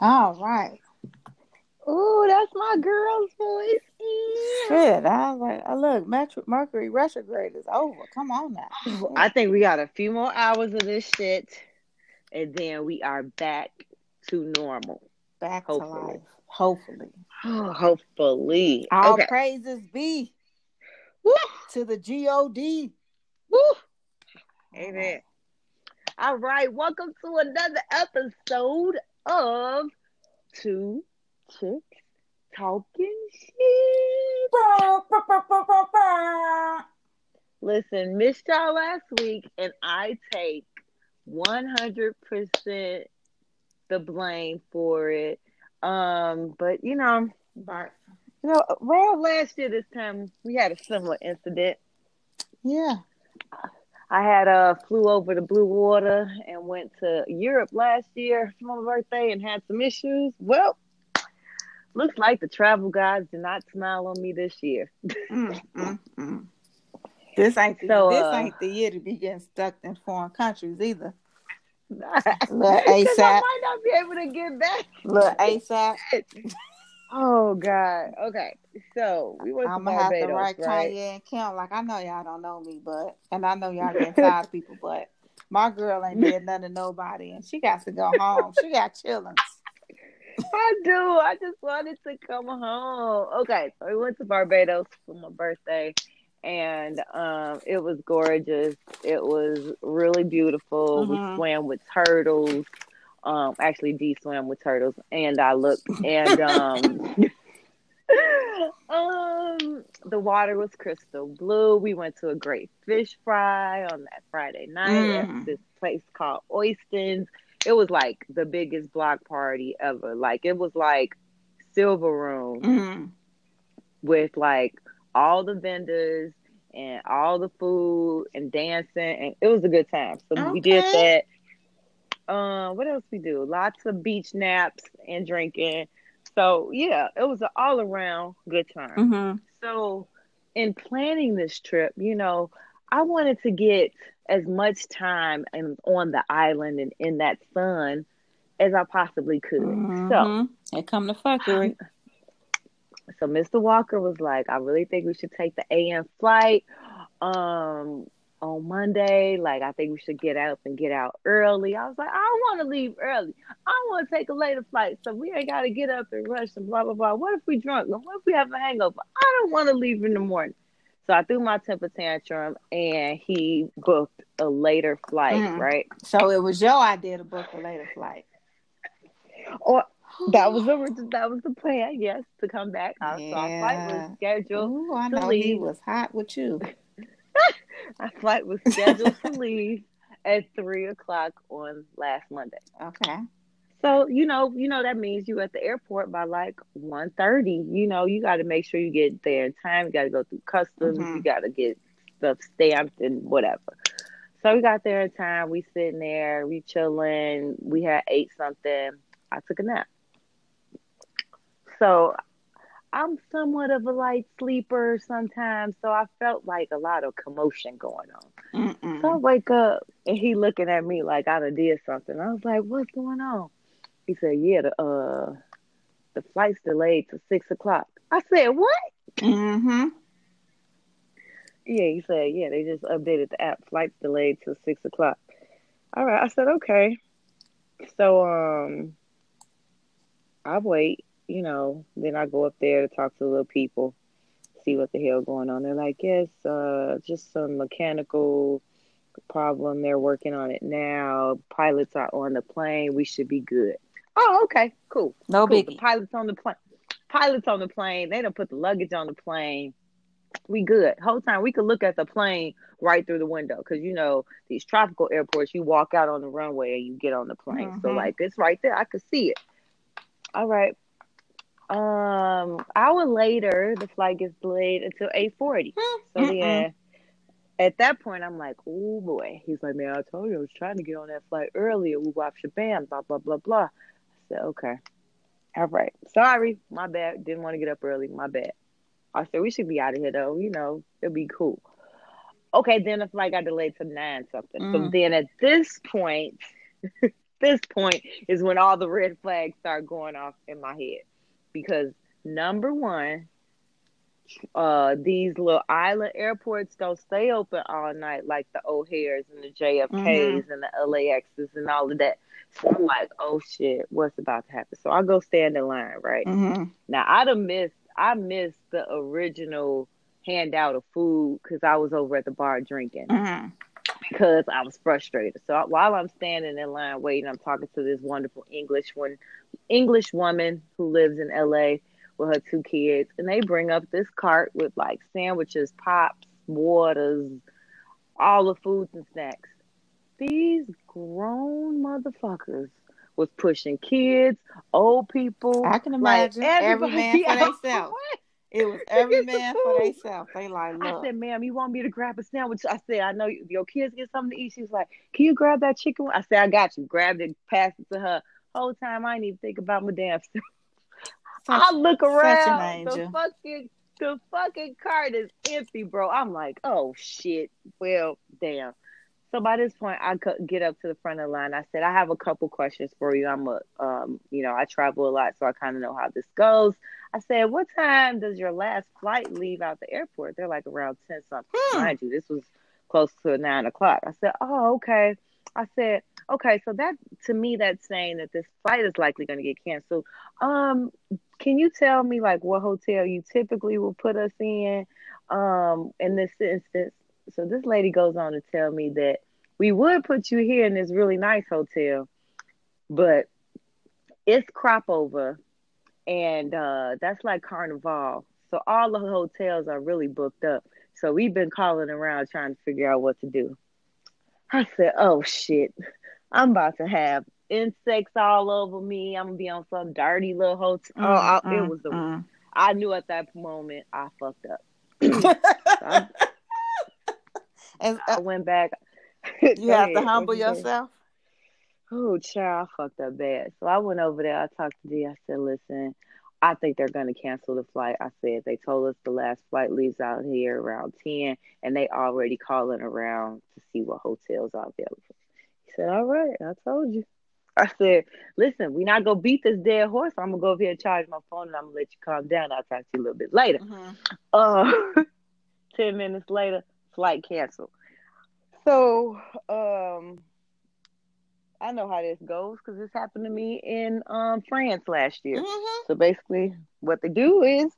All right. Ooh, that's my girl's voice. Shit, I was like, oh, look, Metro- Mercury retrograde is over. Come on now. I think we got a few more hours of this shit, and then we are back to normal. Back Hopefully. to life. Hopefully. Hopefully. All okay. praises be Woo, to the G-O-D. woo. Amen. All right, welcome to another episode of Two Chicks Talking Shit. Listen, missed y'all last week, and I take 100% the blame for it. Um, but you know, Right. you know, around last year this time we had a similar incident. Yeah. I had uh flew over the blue water and went to Europe last year for my birthday and had some issues. Well, looks like the travel guides did not smile on me this year. Mm, mm, mm. This ain't the, So, this uh, ain't the year to be getting stuck in foreign countries either. Because ASAP. I might not be able to get back. Look, ASAP, Oh God. Okay. So we went I'm to gonna have Barbados, to write right? Kanye and Kim. Like I know y'all don't know me, but and I know y'all tired of people, but my girl ain't did nothing to nobody, and she got to go home. She got chillings. I do. I just wanted to come home. Okay, so we went to Barbados for my birthday, and um, it was gorgeous. It was really beautiful. Mhm. We swam with turtles. Um, actually, D swam with turtles, and I looked, and um, um, the water was crystal blue. We went to a great fish fry on that Friday night Mm. at this place called Oistins it was like the biggest block party ever. Like it was like silver room Mm. with like all the vendors and all the food and dancing and it was a good time. So we did that. Um, what else we do? Lots of beach naps and drinking. So yeah, it was an all around good time. Mm-hmm. So, in planning this trip, you know, I wanted to get as much time and on the island and in that sun as I possibly could. So, Mhm. Here come the fuckery. so Mr. Walker was like, "I really think we should take the AM flight um on Monday. Like, I think we should get up and get out early." I was like, "I don't want to leave early. I want to take a later flight, so we ain't got to get up and rush and blah blah blah. What if we drunk? And What if we have a hangover? I don't want to leave in the morning." So I threw my temper tantrum, and he booked a later flight. Mm. Right? So it was your idea to book a later flight. Or that was the that was the plan. Yes, to come back. Our, so our flight was scheduled. Ooh, I to know he leave. was hot with you. Our flight was scheduled to leave at three o'clock on last Monday. Okay. So you know, you know that means you at the airport by like 1.30. You know, you got to make sure you get there in time. You got to go through customs. Mhm. You got to get stuff stamped and whatever. So we got there in time. We sitting there, we chilling. We had ate something. I took a nap. So I'm somewhat of a light sleeper sometimes. So I felt like a lot of commotion going on. Mm-mm. So I wake up and he looking at me like I done did something. I was like, "What's going on?" He said, "Yeah, the uh, the flight's delayed to six o'clock." I said, "What?" Mm-hmm. Yeah, he said, "Yeah, they just updated the app. Flight's delayed to six o'clock." All right, I said, "Okay." So um, I wait. You know, then I go up there to talk to the little people, see what the hell going on. They're like, "Yes, uh, just some mechanical." problem. They're working on it now. Pilots are on the plane. We should be good. Oh, okay, cool. No cool. The pilots on the plane. Pilots on the plane. They don't put the luggage on the plane. We good. Whole time we could look at the plane right through the window because you know these tropical airports. You walk out on the runway and you get on the plane. So Mhm. like it's right there. I could see it. All right. Um, hour later, the flight gets delayed until eight forty. So Mm-mm. then at that point, I'm like, oh boy. He's like, man, I told you I was trying to get on that flight earlier. We watched Shabam, blah, blah, blah, blah. I said, okay. All right. Sorry. My bad. Didn't want to get up early. My bad. I said we should be out of here though. You know, it'll be cool. Okay, then the flight got delayed to nine something. Mm. So then at this point, this point is when all the red flags start going off in my head because number one, uh, these little island airports don't stay open all night like the O'Hare's and the JFK's mm-hmm. and the LAXs and all of that. So I'm like, oh shit, what's about to happen? So I go stand in line, right? Mm-hmm. Now I'd have missed, I missed the original handout of food because I was over at the bar drinking. Mm-hmm. Because I was frustrated. So while I'm standing in line waiting, I'm talking to this wonderful English one, English woman who lives in LA with her two kids, and they bring up this cart with like sandwiches, pops, waters, all the foods and snacks. These grown motherfuckers was pushing kids, old people. I can imagine like every man for themselves. It was every man for themselves. They like, Look. I said, "Ma'am, you want me to grab a sandwich?" I said, "I know your kids get something to eat." She was like, "Can you grab that chicken?" I said, "I got you." Grabbed it, passed it to her. Whole time I didn't even think about my damn stuff. I look around. The fucking the fucking cart is empty, bro. I'm like, oh shit. Well, damn. So by this point, I could get up to the front of the line. I said, I have a couple questions for you. I'm a, um, you know, I travel a lot, so I kind of know how this goes. I said, what time does your last flight leave out the airport? They're like around ten something. Hmm. Mind you, this was close to nine o'clock. I said, oh, okay. I said, okay, so that to me that's saying that this flight is likely going to get canceled. Um, can you tell me like what hotel you typically will put us in? Um, in this instance, so this lady goes on to tell me that we would put you here in this really nice hotel, but it's crop over, and uh, that's like carnival. So all the hotels are really booked up. So we've been calling around trying to figure out what to do. I said, "Oh shit, I'm about to have insects all over me. I'm gonna be on some dirty little hotel. Mm, oh, I, mm, it was the. Mm. I knew at that moment I fucked up. I, and, uh, I went back. You have to humble yourself. Oh, child, I fucked up bad. So I went over there. I talked to D. I said, "Listen, I think they're going to cancel the flight. I said they told us the last flight leaves out here around 10 and they already calling around to see what hotels are available. He said, All right, I told you. I said, listen, we not gonna beat this dead horse. I'm gonna go over here and charge my phone and I'm gonna let you calm down. I'll talk to you a little bit later. Mm-hmm. Uh, 10 minutes later, flight canceled. So, um, I know how this goes because this happened to me in um, France last year. Mm-hmm. So basically, what they do is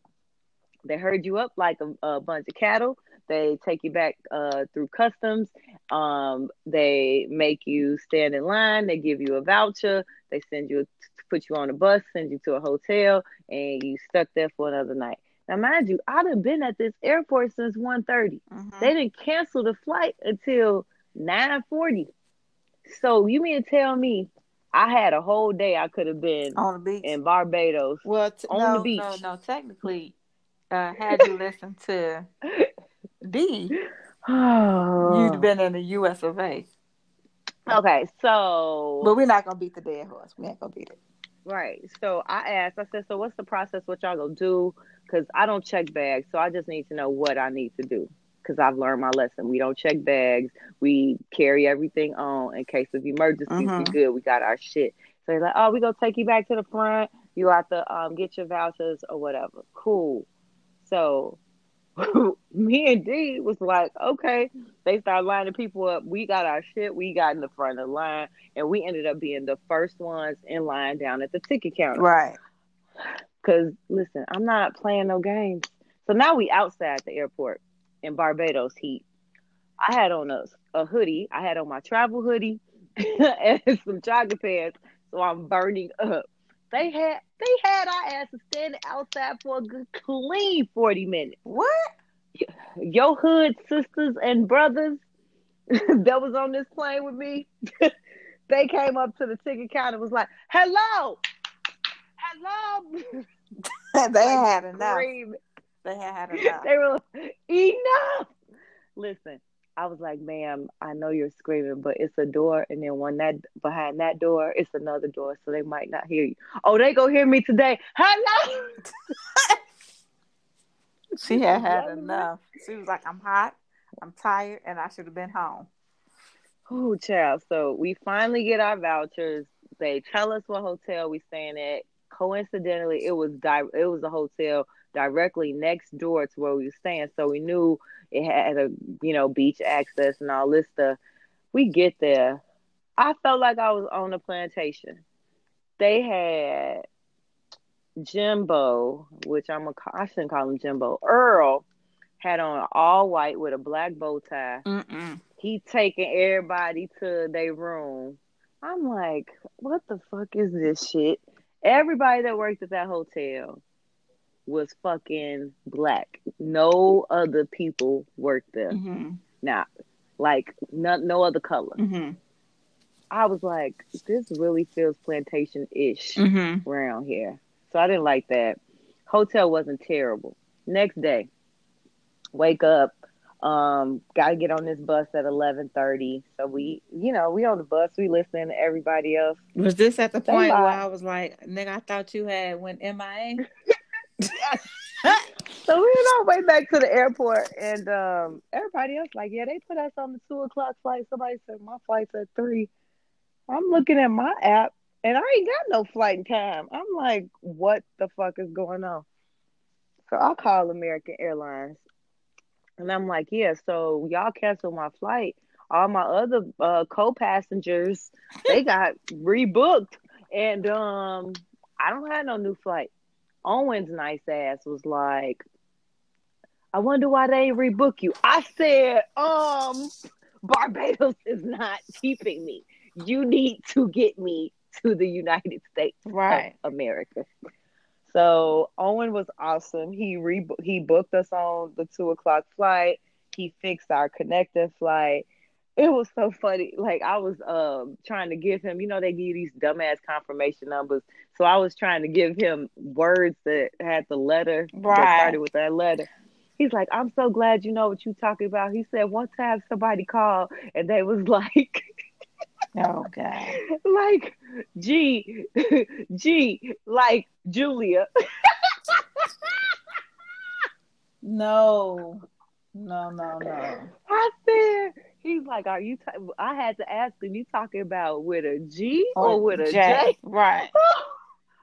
they herd you up like a, a bunch of cattle. They take you back uh, through customs. Um, they make you stand in line. They give you a voucher. They send you, put you on a bus, send you to a hotel, and you stuck there for another night. Now, mind you, I'd have been at this airport since 1.30. Mm-hmm. They didn't cancel the flight until 9.40. So you mean to tell me I had a whole day I could have been on the beach in Barbados. Well, t- on no, the beach. No, no, technically, uh, had you listened to D, you'd been in the U.S. of A. Okay, so but we're not gonna beat the dead horse. We ain't gonna beat it. Right. So I asked. I said, "So what's the process? What y'all gonna do?" Because I don't check bags, so I just need to know what I need to do because I've learned my lesson. We don't check bags. We carry everything on in case of emergencies. Mm-hmm. We good. We got our shit. So he's like, oh, we gonna take you back to the front. You have to um, get your vouchers or whatever. Cool. So me and D was like, okay. They start lining people up. We got our shit. We got in the front of the line, and we ended up being the first ones in line down at the ticket counter. Right. Cause listen, I'm not playing no games. So now we outside the airport in Barbados heat. I had on a, a hoodie. I had on my travel hoodie and some jogging pants, so I'm burning up. They had they had our asses standing outside for a good clean forty minutes. What? Your hood sisters and brothers that was on this plane with me, they came up to the ticket counter was like, "Hello, hello." they had enough. Screaming. They had enough. they were like, enough. Listen, I was like, ma'am, I know you're screaming, but it's a door, and then when that behind that door, it's another door, so they might not hear you. Oh, they go hear me today. Hello. She had had enough. She was like, I'm hot, I'm tired, and I should have been home. Oh, child. So we finally get our vouchers. They tell us what hotel we staying at. Coincidentally, it was di- it was a hotel directly next door to where we were staying, so we knew it had a you know beach access and all this stuff. We get there, I felt like I was on a plantation. They had Jimbo, which I'm a I shouldn't call him Jimbo. Earl had on all white with a black bow tie. Mm-mm. He taking everybody to their room. I'm like, what the fuck is this shit? Everybody that worked at that hotel was fucking black. No other people worked there. Mm-hmm. Now, like no, no other color. Mm-hmm. I was like, this really feels plantation ish Mm-hmm. around here. So I didn't like that. Hotel wasn't terrible. Next day, wake up, um, gotta get on this bus at eleven thirty. So we you know, we on the bus, we listening to everybody else. Was this at the point where. I was like, nigga, I thought you had went MIA? So we on our way back to the airport and um everybody else like, yeah, they put us on the two o'clock flight. Somebody said my flight's at three. I'm looking at my app and I ain't got no flight time. I'm like, what the fuck is going on? So I call American Airlines and I'm like, yeah, so y'all canceled my flight. All my other uh, co-passengers, they got rebooked, and um, I don't have no new flight. Owen's nice ass was like, I wonder why they rebook you. I said, um, Barbados is not keeping me. You need to get me to the United States Right. America. So Owen was awesome. He re he booked us on the two o'clock flight. He fixed our connecting flight. It was so funny. Like I was um trying to give him, you know, they give you these dumbass confirmation numbers. So I was trying to give him words that had the letter that Right. started with that letter. He's like, I'm so glad you know what you're talking about. He said one time somebody called and they was like Oh God. like G G like Julia. No. No, no, no. I said he's like, are you? ta- I had to ask him, you talking about with a G or with a J? Right.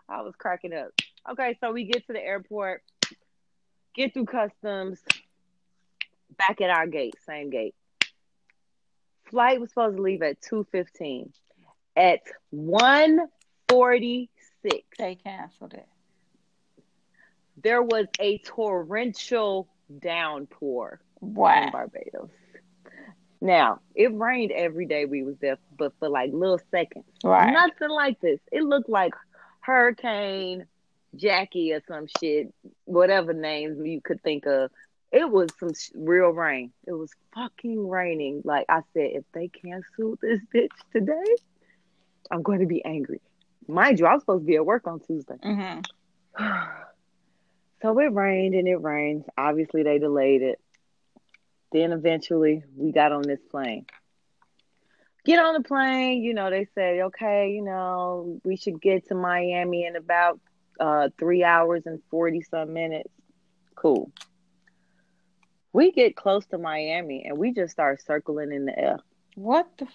I was cracking up. Okay, so we get to the airport, get through customs, back at our gate, same gate. Flight was supposed to leave at two fifteen. At one forty six, They canceled it. there was a torrential downpour in Barbados. Now, it rained every day we was there, but for like little seconds. Right. Nothing like this. It looked like Hurricane Jackie or some shit, whatever names you could think of. It was some sh- real rain. It was fucking raining. Like I said, if they cancel this bitch today, I'm going to be angry. Mind you, I was supposed to be at work on Tuesday. Mm-hmm. so it rained and it rained. Obviously, they delayed it. Then eventually, we got on this plane. Get on the plane, you know, they say, okay, you know, we should get to Miami in about uh, three hours and 40 some minutes. Cool. We get close to Miami and we just start circling in the air, What the?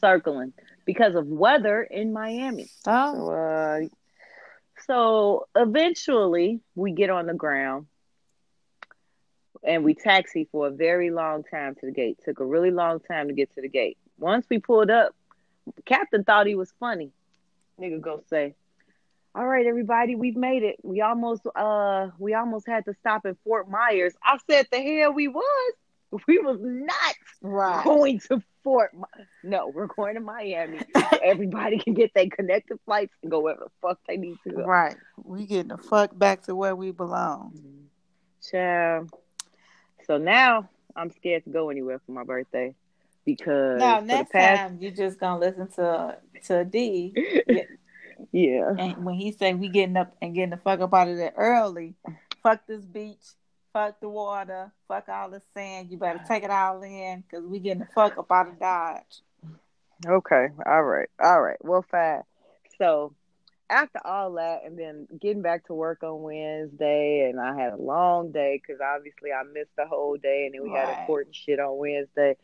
circling because of weather in Miami. Oh. So, uh, so eventually we get on the ground and we taxi for a very long time to the gate. Took a really long time to get to the gate. Once we pulled up, captain thought he was funny. Nigga go say, All right, everybody, we've made it. We almost uh we almost had to stop in Fort Myers. I said the hell we was. We was not Right. going to Fort. Mi- no, we're going to Miami. everybody can get their connected flights and go wherever the fuck they need to go. Right. We getting the fuck back to where we belong. Child. So now I'm scared to go anywhere for my birthday because Now next the past time you just gonna listen to to D. Yeah. And when he say we getting up and getting the fuck up out of there early, fuck this beach, fuck the water, fuck all the sand. You better take it all in because we getting the fuck up out of Dodge. okay. All right. All right. Well fine. So after all that, and then getting back to work on Wednesday, and I had a long day because obviously I missed the whole day, and then we Right. had important shit on Wednesday.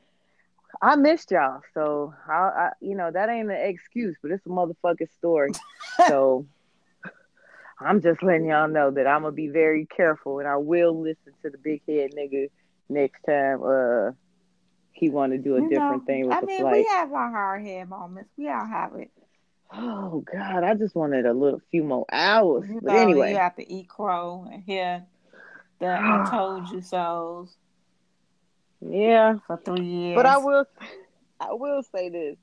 I missed y'all, so I, I, you know, that ain't an excuse, but it's a motherfucking story. so I'm just letting y'all know that I'm gonna be very careful, and I will listen to the big head nigga next time. Uh, he want to do a You different know, thing with I the mean, flight. we have our hard head moments. We all have it. Oh God, I just wanted a little few more hours. You But know, anyway, you have to eat crow and hear the I told you so's yeah. for three years. But I will, I will say this: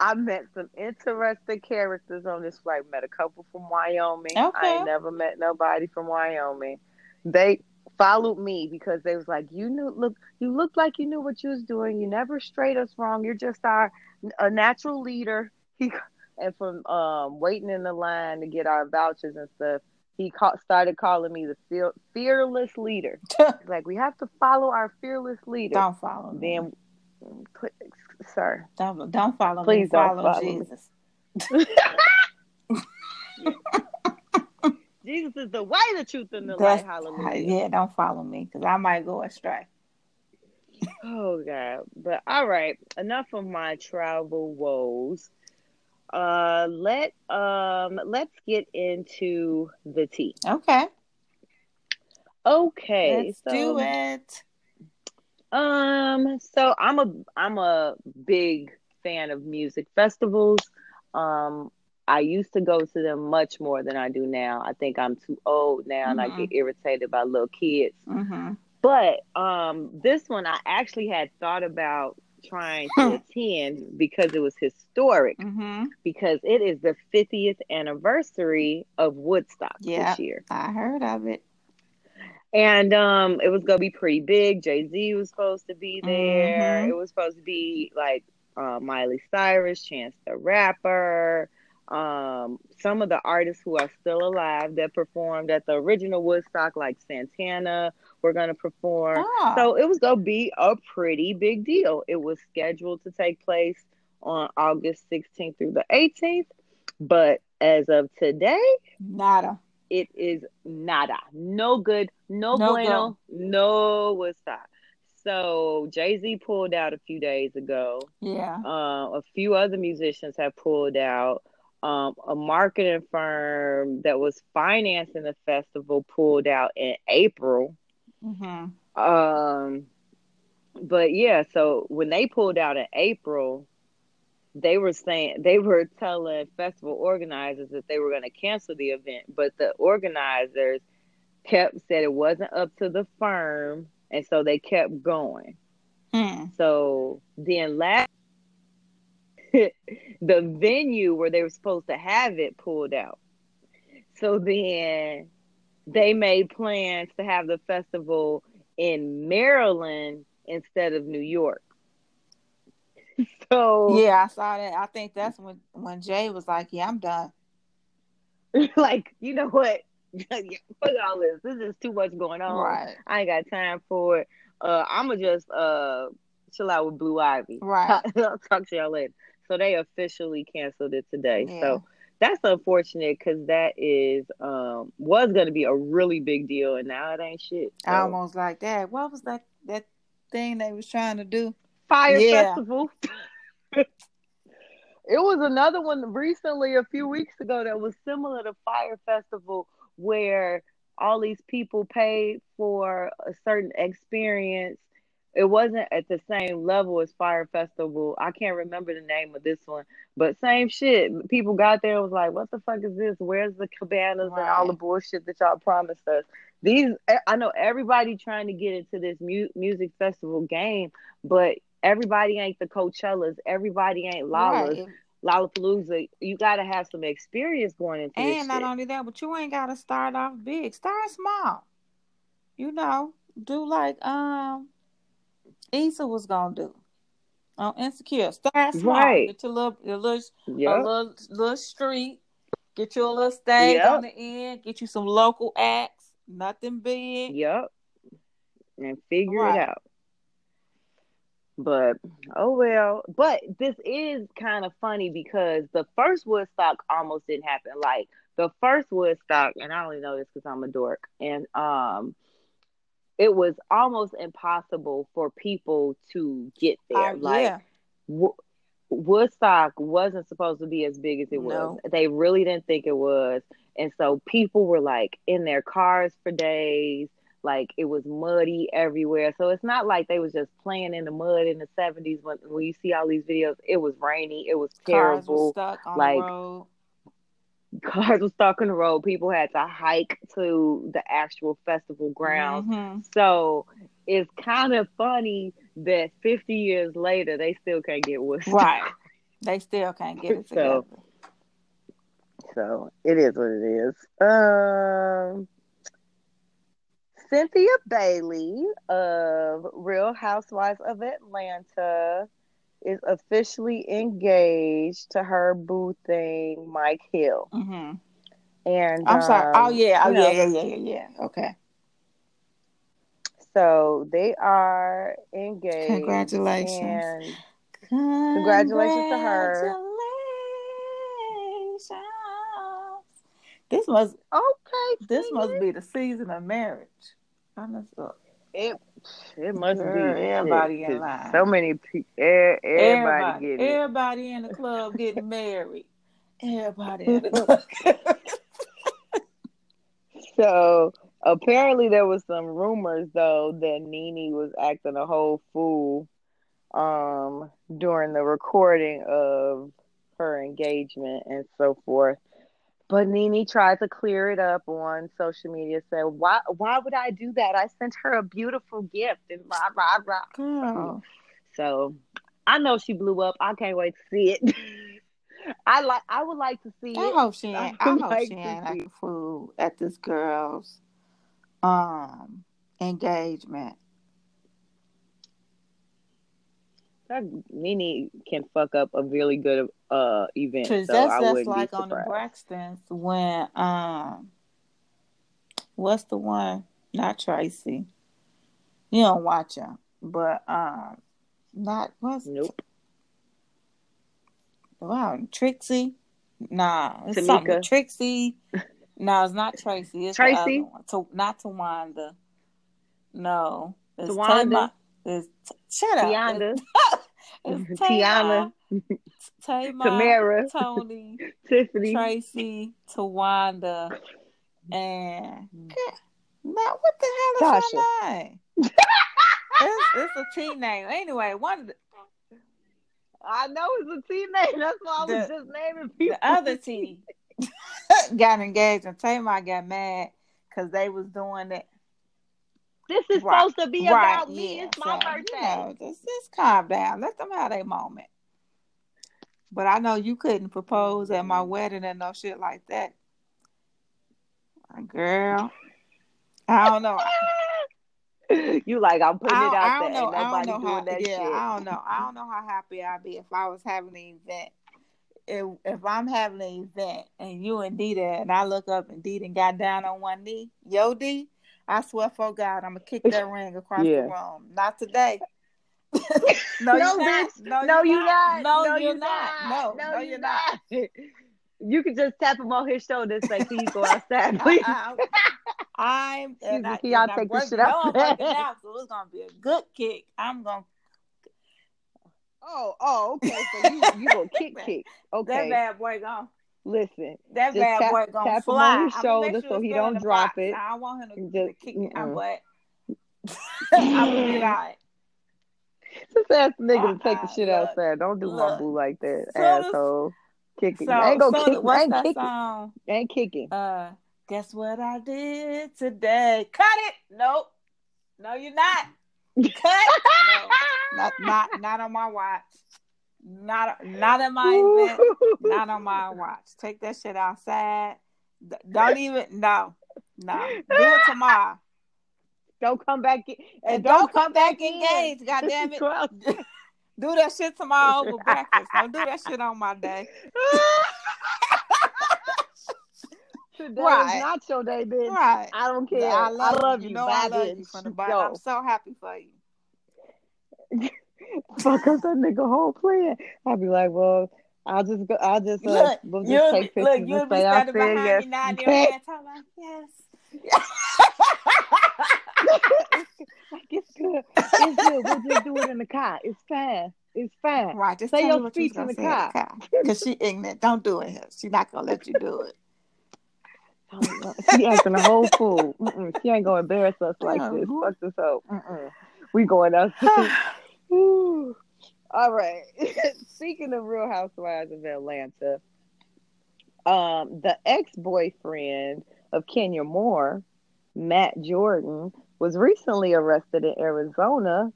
I met some interesting characters on this flight. Met a couple from Wyoming. I Okay. ain't never met nobody from Wyoming. They followed me because they was like, "You knew, look, you looked like you knew what you was doing. You never strayed us wrong. You're just our a natural leader." He and from um waiting in the line to get our vouchers and stuff. He started calling me the fear- fearless leader. Like, we have to follow our fearless leader. don't follow me. Then, put, sir, Don't don't follow Please me. don't Follow, follow me. Jesus. Jesus is the way, the truth, and the That's- light. Hallelujah. Yeah, don't follow me because I might go astray. Oh God. But all right, enough of my travel woes. Uh, let um, let's get into the tea. Okay, Okay, let's so do it. Um, so I'm a I'm a big fan of music festivals. Um, I used to go to them much more than I do now. I think I'm too old now and I Mhm. get irritated by little kids. Mm-hmm. But um this one I actually had thought about trying to attend because it was historic Mm-hmm. because it is the 50th anniversary of Woodstock Yeah. this year. I heard of it. And um, it was gonna be pretty big. Jay Z was supposed to be there. Mhm. It was supposed to be like uh, Miley Cyrus, Chance the Rapper, um, some of the artists who are still alive that performed at the original Woodstock, like Santana, were gonna perform. Oh, So it was gonna be a pretty big deal. It was scheduled to take place on August 16th through the 18th, but as of today, nada. it is nada. No good, no, No bueno, no Woodstock. So Jay Z pulled out a few days ago. Yeah. Uh, a few other musicians have pulled out. Um, a marketing firm that was financing the festival pulled out in April. Mm-hmm. Um, but yeah, so when they pulled out in April, they were saying they were telling festival organizers that they were going to cancel the event, but the organizers kept said it wasn't up to the firm, and so they kept going. Hmm. So then last the venue where they were supposed to have it pulled out. So then they made plans to have the festival in Maryland instead of New York. So Yeah, I saw that. I think that's when when Jay was like, "Yeah, I'm done." like, you know what? Fuck all this. This is too much going on. Right. I ain't got time for it. Uh, I'ma just uh chill out with Blue Ivy. Right. I'll talk to y'all later. So they officially canceled it today. Yeah. So that's unfortunate because that is um was gonna be a really big deal, and now it ain't shit. So, Almost like that. What was that that thing they was trying to do? Fyre Yeah. Festival. it was another one recently, a few weeks ago, that was similar to Fyre Festival, where all these people paid for a certain experience. It wasn't at the same level as Fyre Festival. I can't remember the name of this one, but same shit. People got there and was like, "What the fuck is this? Where's the cabanas and all the bullshit that y'all promised us?" These, I know everybody trying to get into this mu- music festival game, but everybody ain't the Coachellas. Everybody ain't Lala's. Right. Lollapalooza. You got to have some experience going into this And not shit. only that, but you ain't gotta start off big. Start small. You know, do like um Issa was gonna do on Insecure. Start small. Right. Get your little your little a Yep. little little street. Get you a little stage Yep. on the end. Get you some local acts. Nothing big. Yep. And figure Right. it out. But oh well. But this is kind of funny because the first Woodstock almost didn't happen. Like the first Woodstock, and I only know this because I'm a dork, and um, it was almost impossible for people to get there. Uh, like yeah. Wo- Woodstock wasn't supposed to be as big as it was. They really didn't think it was. And so people were like in their cars for days. Like it was muddy everywhere. So it's not like they was just playing in the mud in the 70s when, when you see all these videos. It was rainy. It was terrible. stuck on like, the road. Cars were stuck on the road. People had to hike to the actual festival grounds. Mhm. So it's kind of funny that 50 years later, they still can't get Woodstock. Right. They still can't get it together. So- So it is what it is. Um, Cynthia Bailey of Real Housewives of Atlanta is officially engaged to her boo thing, Mike Hill. hmm And I'm sorry. Oh um, yeah. Oh yeah. Yeah. Yeah. Yeah. Yeah. Okay. So they are engaged. Congratulations. And Congratulations to her. Congratulations. This must okay, this see must be the season of marriage. Honestly. It it must Girl, be everybody shit, in line. So many people. Everybody, Everybody, getting everybody in the club getting married. Everybody in the club. So apparently there was some rumors though that Nene was acting a whole fool um during the recording of her engagement and so forth. But Nene tried to clear it up on social media, said, Why why would I do that? I sent her a beautiful gift and rah rah rah. Girl. So I know she blew up. I can't wait to see it. I like I would like to see I it. hope she ain't. I would hope like she ain't see- acting fool at this girl's um engagement. That Nene can fuck up a really good uh event. Cause so that's wouldn't like on the. Braxtons when um, what's the one? Not Tracy. You don't watch them, but um, not what's Nope. wow Trixie. Nah, it's something with Trixie. No, it's not Tracy. It's Tracy? The other one. To, not Towanda. No, it's Towanda? Tama. It's shut up. Tiana, It's, Tiana, Tama, Tamara, Tony, Tiffany. Tracy, Towanda, and mm. now what the hell is her name? it's, it's a T name. Anyway, one of the, I know it's a T name. That's why I was The- just naming people. the other T got engaged, and Tamar got mad because they was doing it. This is Right. supposed to be right, about me. yeah. It's my so, birthday. You know, just, just calm down. Let them have their moment. But I know you couldn't propose at my wedding and no shit like that. Girl, I don't know. you like I'm putting it out there. know. Nobody doing how. that Yeah, shit. I don't know. I don't know how happy I'd be if I was having an event. If if I'm having an event and you and D there, and I look up and D done got down on one knee, yo D, I swear for God, I'm gonna kick that ring across Yeah. the room. Not today. no, No, you're not. No, No, you're not. No, No, you're not. No, No, no, you you're not. You can just tap him on his shoulder and say, "Can you go outside, please?" I, I'm Excuse me, can y'all take this shit no, out? I'm working out, so it's gonna be a good kick. I'm gonna Oh, oh, okay. So you you gonna kick kick? that Okay. bad boy gonna Listen, that bad tap- boy gonna tap him on his shoulder sure so he don't drop box. it. I want him to, Just- to kick me out, mm-mm. but I'm gonna right. just ask the nigga to take the shit look, outside. Don't do my boo like that, So asshole. Kicking. So, I ain't gonna so kick. I what's ain't that kicking. song? I ain't kicking. Uh, guess what I did today? Cut it. Nope. No, you're not. Cut. no. Not not not on my watch. Not not in my event. Not on my watch. Take that shit outside. Don't even no. No. Do it tomorrow. Don't come back. And And don't come back in. engaged, goddamn it. Twelve. Do that shit tomorrow over breakfast. Don't do that shit on my day. Today Right. is not your day, bitch. Right. I don't care. I love, you. you. You know Bye, I love bitch. you from the bottom. Go. I'm so happy for you. fuck up that nigga whole plan. I'll be like, well, I'll just go. I'll just uh, Look, we'll just you'll take be, pictures look, you'll and be say I standing said behind yes. me nodding your Okay. head, talking like, yes. like it's good. It's good. We'll just do it in the car. It's fine. It's fine. Right, just Say your me you speech in the car. car. Because she ignorant. Don't do it here. She not gonna let you do it. She acting a whole fool. Mm-mm. She ain't gonna embarrass us like this. Fuck this hoe. Mm-mm. We going outside. All right. Speaking of Real Housewives of Atlanta, um, the ex-boyfriend of Kenya Moore, Matt Jordan, was recently arrested in Arizona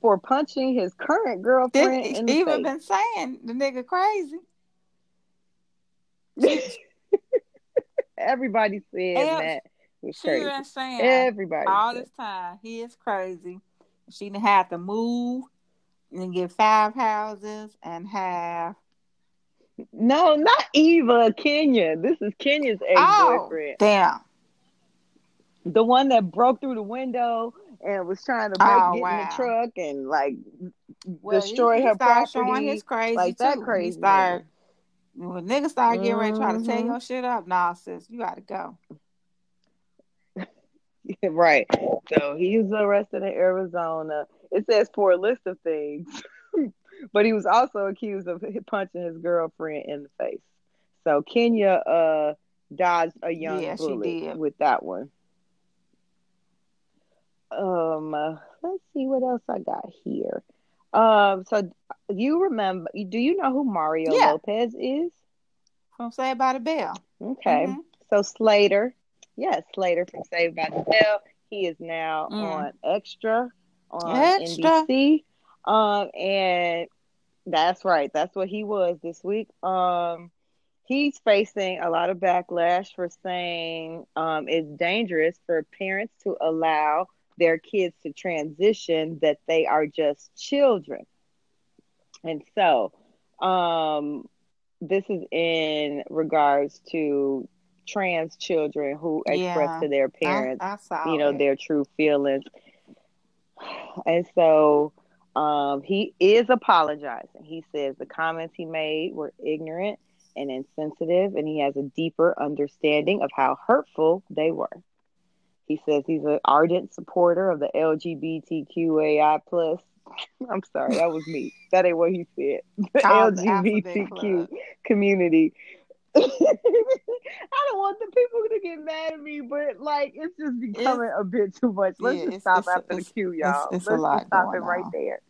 for punching his current girlfriend This in the even face. been saying the nigga crazy. Everybody said Ev- was She crazy. been saying Everybody. all said. this time he is crazy. She done had to move and get five houses and have No, not Eva, Kenya. This is Kenya's oh ex-boyfriend. damn. The one that broke through the window and was trying to break, Oh, get in the truck and like Well, destroy he, he her property. showing his crazy like too. that crazy He started when niggas start getting ready to try to tear Mhm. your shit up. Nah, sis, you gotta go. Right. So he was arrested in Arizona. It says for a list of things, but he was also accused of punching his girlfriend in the face. So Kenya uh dodged a young Yeah, bullet with that one. Um, uh, let's see what else I got here. Um, so you remember? Do you know who Mario Yeah. Lopez is? From Saved by the Bell. Okay. Mhm. So Slater, yes, Slater from Saved by the Bell. He is now Mm. on Extra on Extra. NBC. Um, and that's right. That's what he was this week. Um, he's facing a lot of backlash for saying um, it's dangerous for parents to allow their kids to transition that they are just children. And so, um, this is in regards to trans children who express Yeah. to their parents, I saw you know, it. their true feelings. And so, um, he is apologizing. He says the comments he made were ignorant and insensitive, and he has a deeper understanding of how hurtful they were. He says he's an ardent supporter of the LGBTQAI plus. I'm sorry, that was me. That ain't what he said. The LGBTQ community. I don't want the people to get mad at me, but like it's just becoming a bit too much. Let's yeah, just stop it's- after it's- the cue, y'all. it's a Let's lot just stop it right on. there.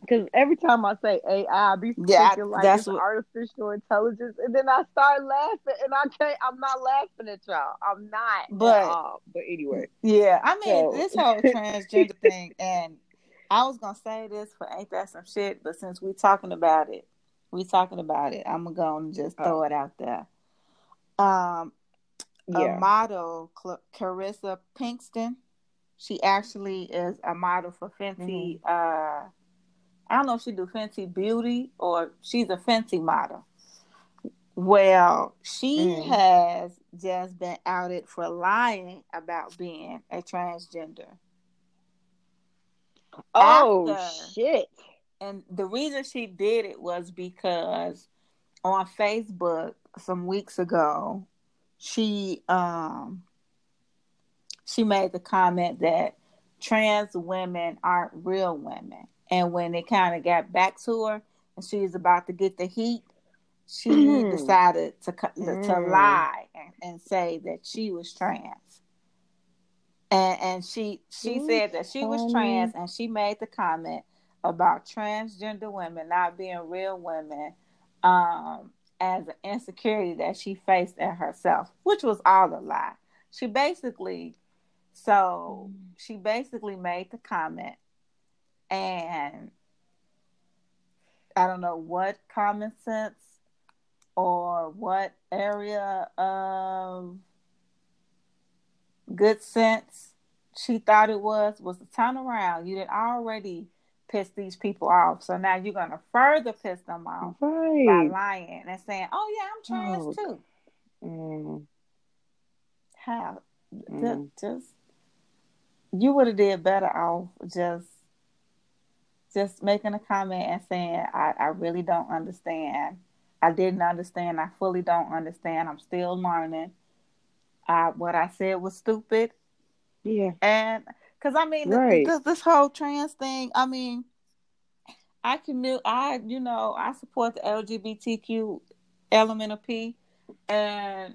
Because every time I say AI, I be Yeah, thinking like that's it's what- artificial intelligence, and then I start laughing, and I can't. I'm not laughing at y'all. I'm not But-. But anyway, Yeah, I mean So- this whole transgender thing, and I was gonna say this but ain't that some shit, but since we talking about it, we talking about it. I'm gonna just Oh. throw it out there. Um, yeah. a model, Cl- Carissa Pinkston. She actually is a model for Fenty. Uh, I don't know if she do Fenty Beauty or she's a Fenty model. Well, she Mm. has just been outed for lying about being a transgender. oh after- shit. And the reason she did it was because on Facebook some weeks ago, she um she made the comment that trans women aren't real women. And when it kind of got back to her and she was about to get the heat, she Mm. decided to to Mm. lie and, and say that she was trans. And and she she Ooh, said that she was trans and she made the comment about transgender women not being real women um as an insecurity that she faced in herself, which was all a lie. She basically so she basically made the comment and I don't know what common sense or what area of good sense she thought it was was to turn around. You had already pissed these people off. So now you're gonna further piss them off by Right. lying and saying, Oh yeah, I'm trans Oh, too. Mm, How Mm. just, just you would have did better off just just making a comment and saying I, I really don't understand. I didn't understand. I fully don't understand. I'm still learning. Uh, what I said was stupid. Yeah. And because I mean, Right. this, this whole trans thing. I mean, I can do. I you know I support the LGBTQ element of P, and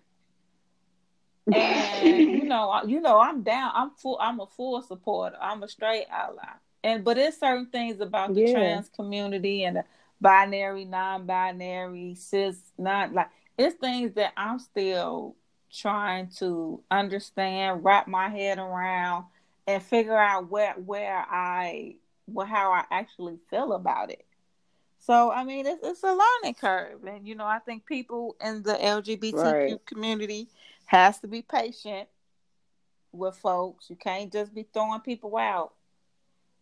and you know you know I'm down. I'm full. I'm a full supporter. I'm a straight ally. And but there's certain things about the Yeah. trans community and the binary, non-binary, cis, not like it's things that I'm still trying to understand, wrap my head around, and figure out where where I well how I actually feel about it. So I mean, it's it's a learning curve, and you know I think people in the LGBTQ Right. community has to be patient with folks. You can't just be throwing people out,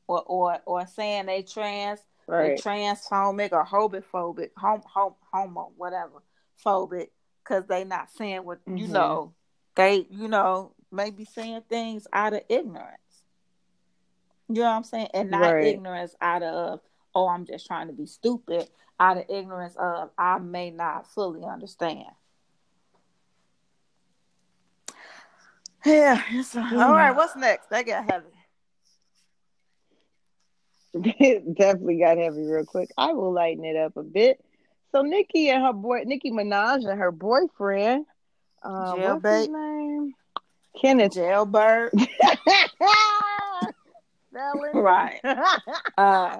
or or or saying they trans, they Right. transphobic or homophobic, hom, hom, homo, whatever, phobic, because they not saying what you Mhm. know. They you know maybe saying things out of ignorance. You know what I'm saying? And not Right. ignorance out of, oh, I'm just trying to be stupid, out of ignorance of, I may not fully understand. Yeah. It's, all right. What's next? That got heavy. It definitely got heavy real quick. I will lighten it up a bit. So Nikki and her boy, Nicki Minaj and her boyfriend, uh, what's his name? Kenneth. Jailbird. Right. Uh,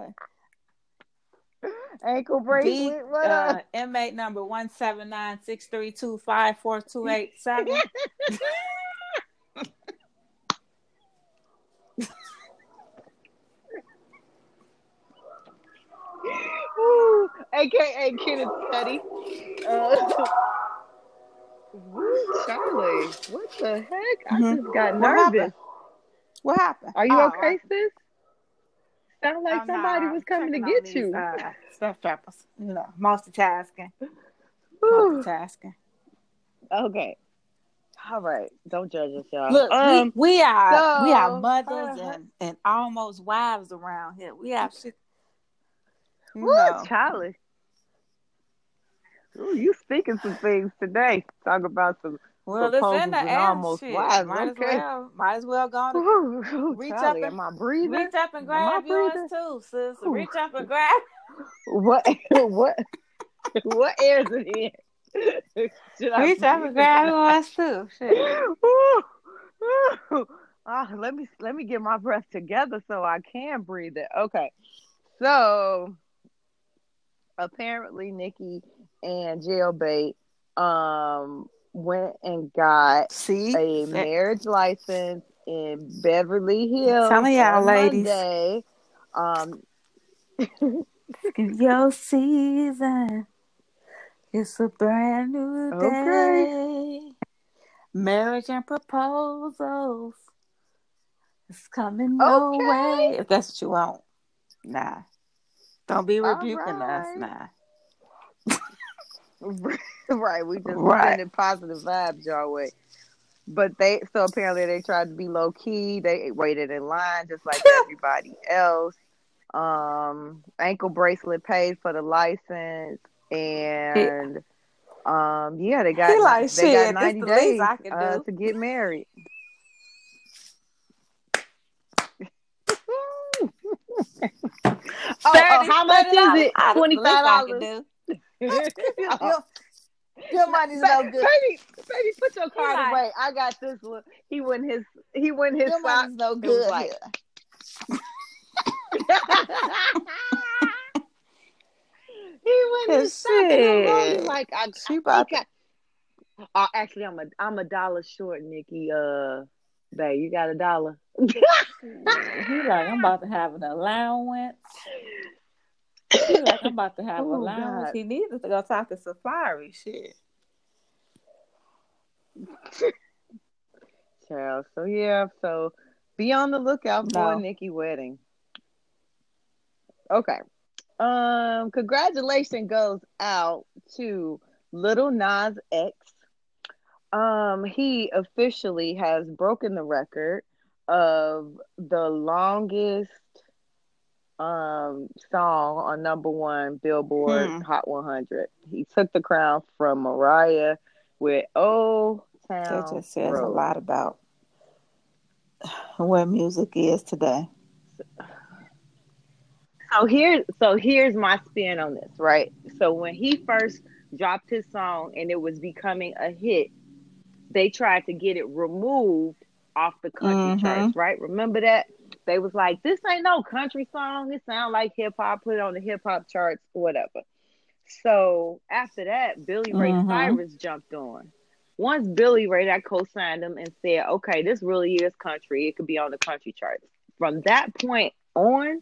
Ankle D, bracelet. What uh, up? inmate number one seven nine six three two five four two eight seven. Woo. AKA Kenneth Petty. Uh, woo, Charlie, what the heck? I Mhm. just got What nervous. happened? What happened? Are you Oh, okay, sis? Sound like I'm somebody not. was coming to get these, you. Uh, stuff trappers. You know, multitasking. Whew. Multitasking. okay. All right. Don't judge us, y'all. Look, um, we, we are we are mothers uh, and, and almost wives around here. We have shit. Woo, know. Charlie. Ooh, you speaking some things today. Talk about some Well, it's in the air. almost shit. Might Okay. as well. Might as well go on. Reach Charlie, up and- am I breathing? Reach up and grab yours too, sis. Whew. Reach up and grab. What? what? what air is it in? Should I Reach up and grab yours too. Shit. Woo, woo. Ah, let me let me get my breath together so I can breathe it. Okay, so apparently Nikki and Jailbait um went and got See, a marriage license in Beverly Hills Telling y'all, on ladies. Monday. Um, your season. It's a brand new Okay. day. Marriage and proposals. It's coming your Okay. way. If that's what you want. Nah. Don't be rebuking us. Nah. right, we just Right. sending positive vibes your way. But they so apparently they tried to be low key. They waited in line just like everybody else. Um, ankle bracelet paid for the license, and um, yeah, they got He like, they "Shit, got ninety the days I can uh, do." to get married. oh, oh, how much is it? Twenty five dollars. Your, your money's no good. Baby, baby, put your card away. I got this one. He went his he went his Your sock. money's no good. like- he went his sock and I'm rolling Shit. like I, She I I, uh, actually I'm a I'm a dollar short, Nikki. Uh babe, you got a dollar. He like, I'm about to have an allowance. He like, I'm about to have Oh, allowance. God. He needed to go talk to Safaree. Shit. Child. So yeah, so be on the lookout for No. a Nikki wedding. Okay. Um, congratulations goes out to Lil Nas X. Um, he officially has broken the record of the longest um song on number one Billboard Hmm. Hot 100. He took the crown from Mariah with "Old That Town just says a lot about where music is today. So here, so here's my spin on this, right? So when he first dropped his song and it was becoming a hit, they tried to get it removed off the country Mhm. charts, right? Remember that? They was like, "This ain't no country song. It sound like hip hop. Put it on the hip hop charts, whatever." So after that, Billy Ray Mhm. Cyrus jumped on. Once Billy Ray, I co-signed him and said, "Okay, this really is country. It could be on the country charts." From that point on,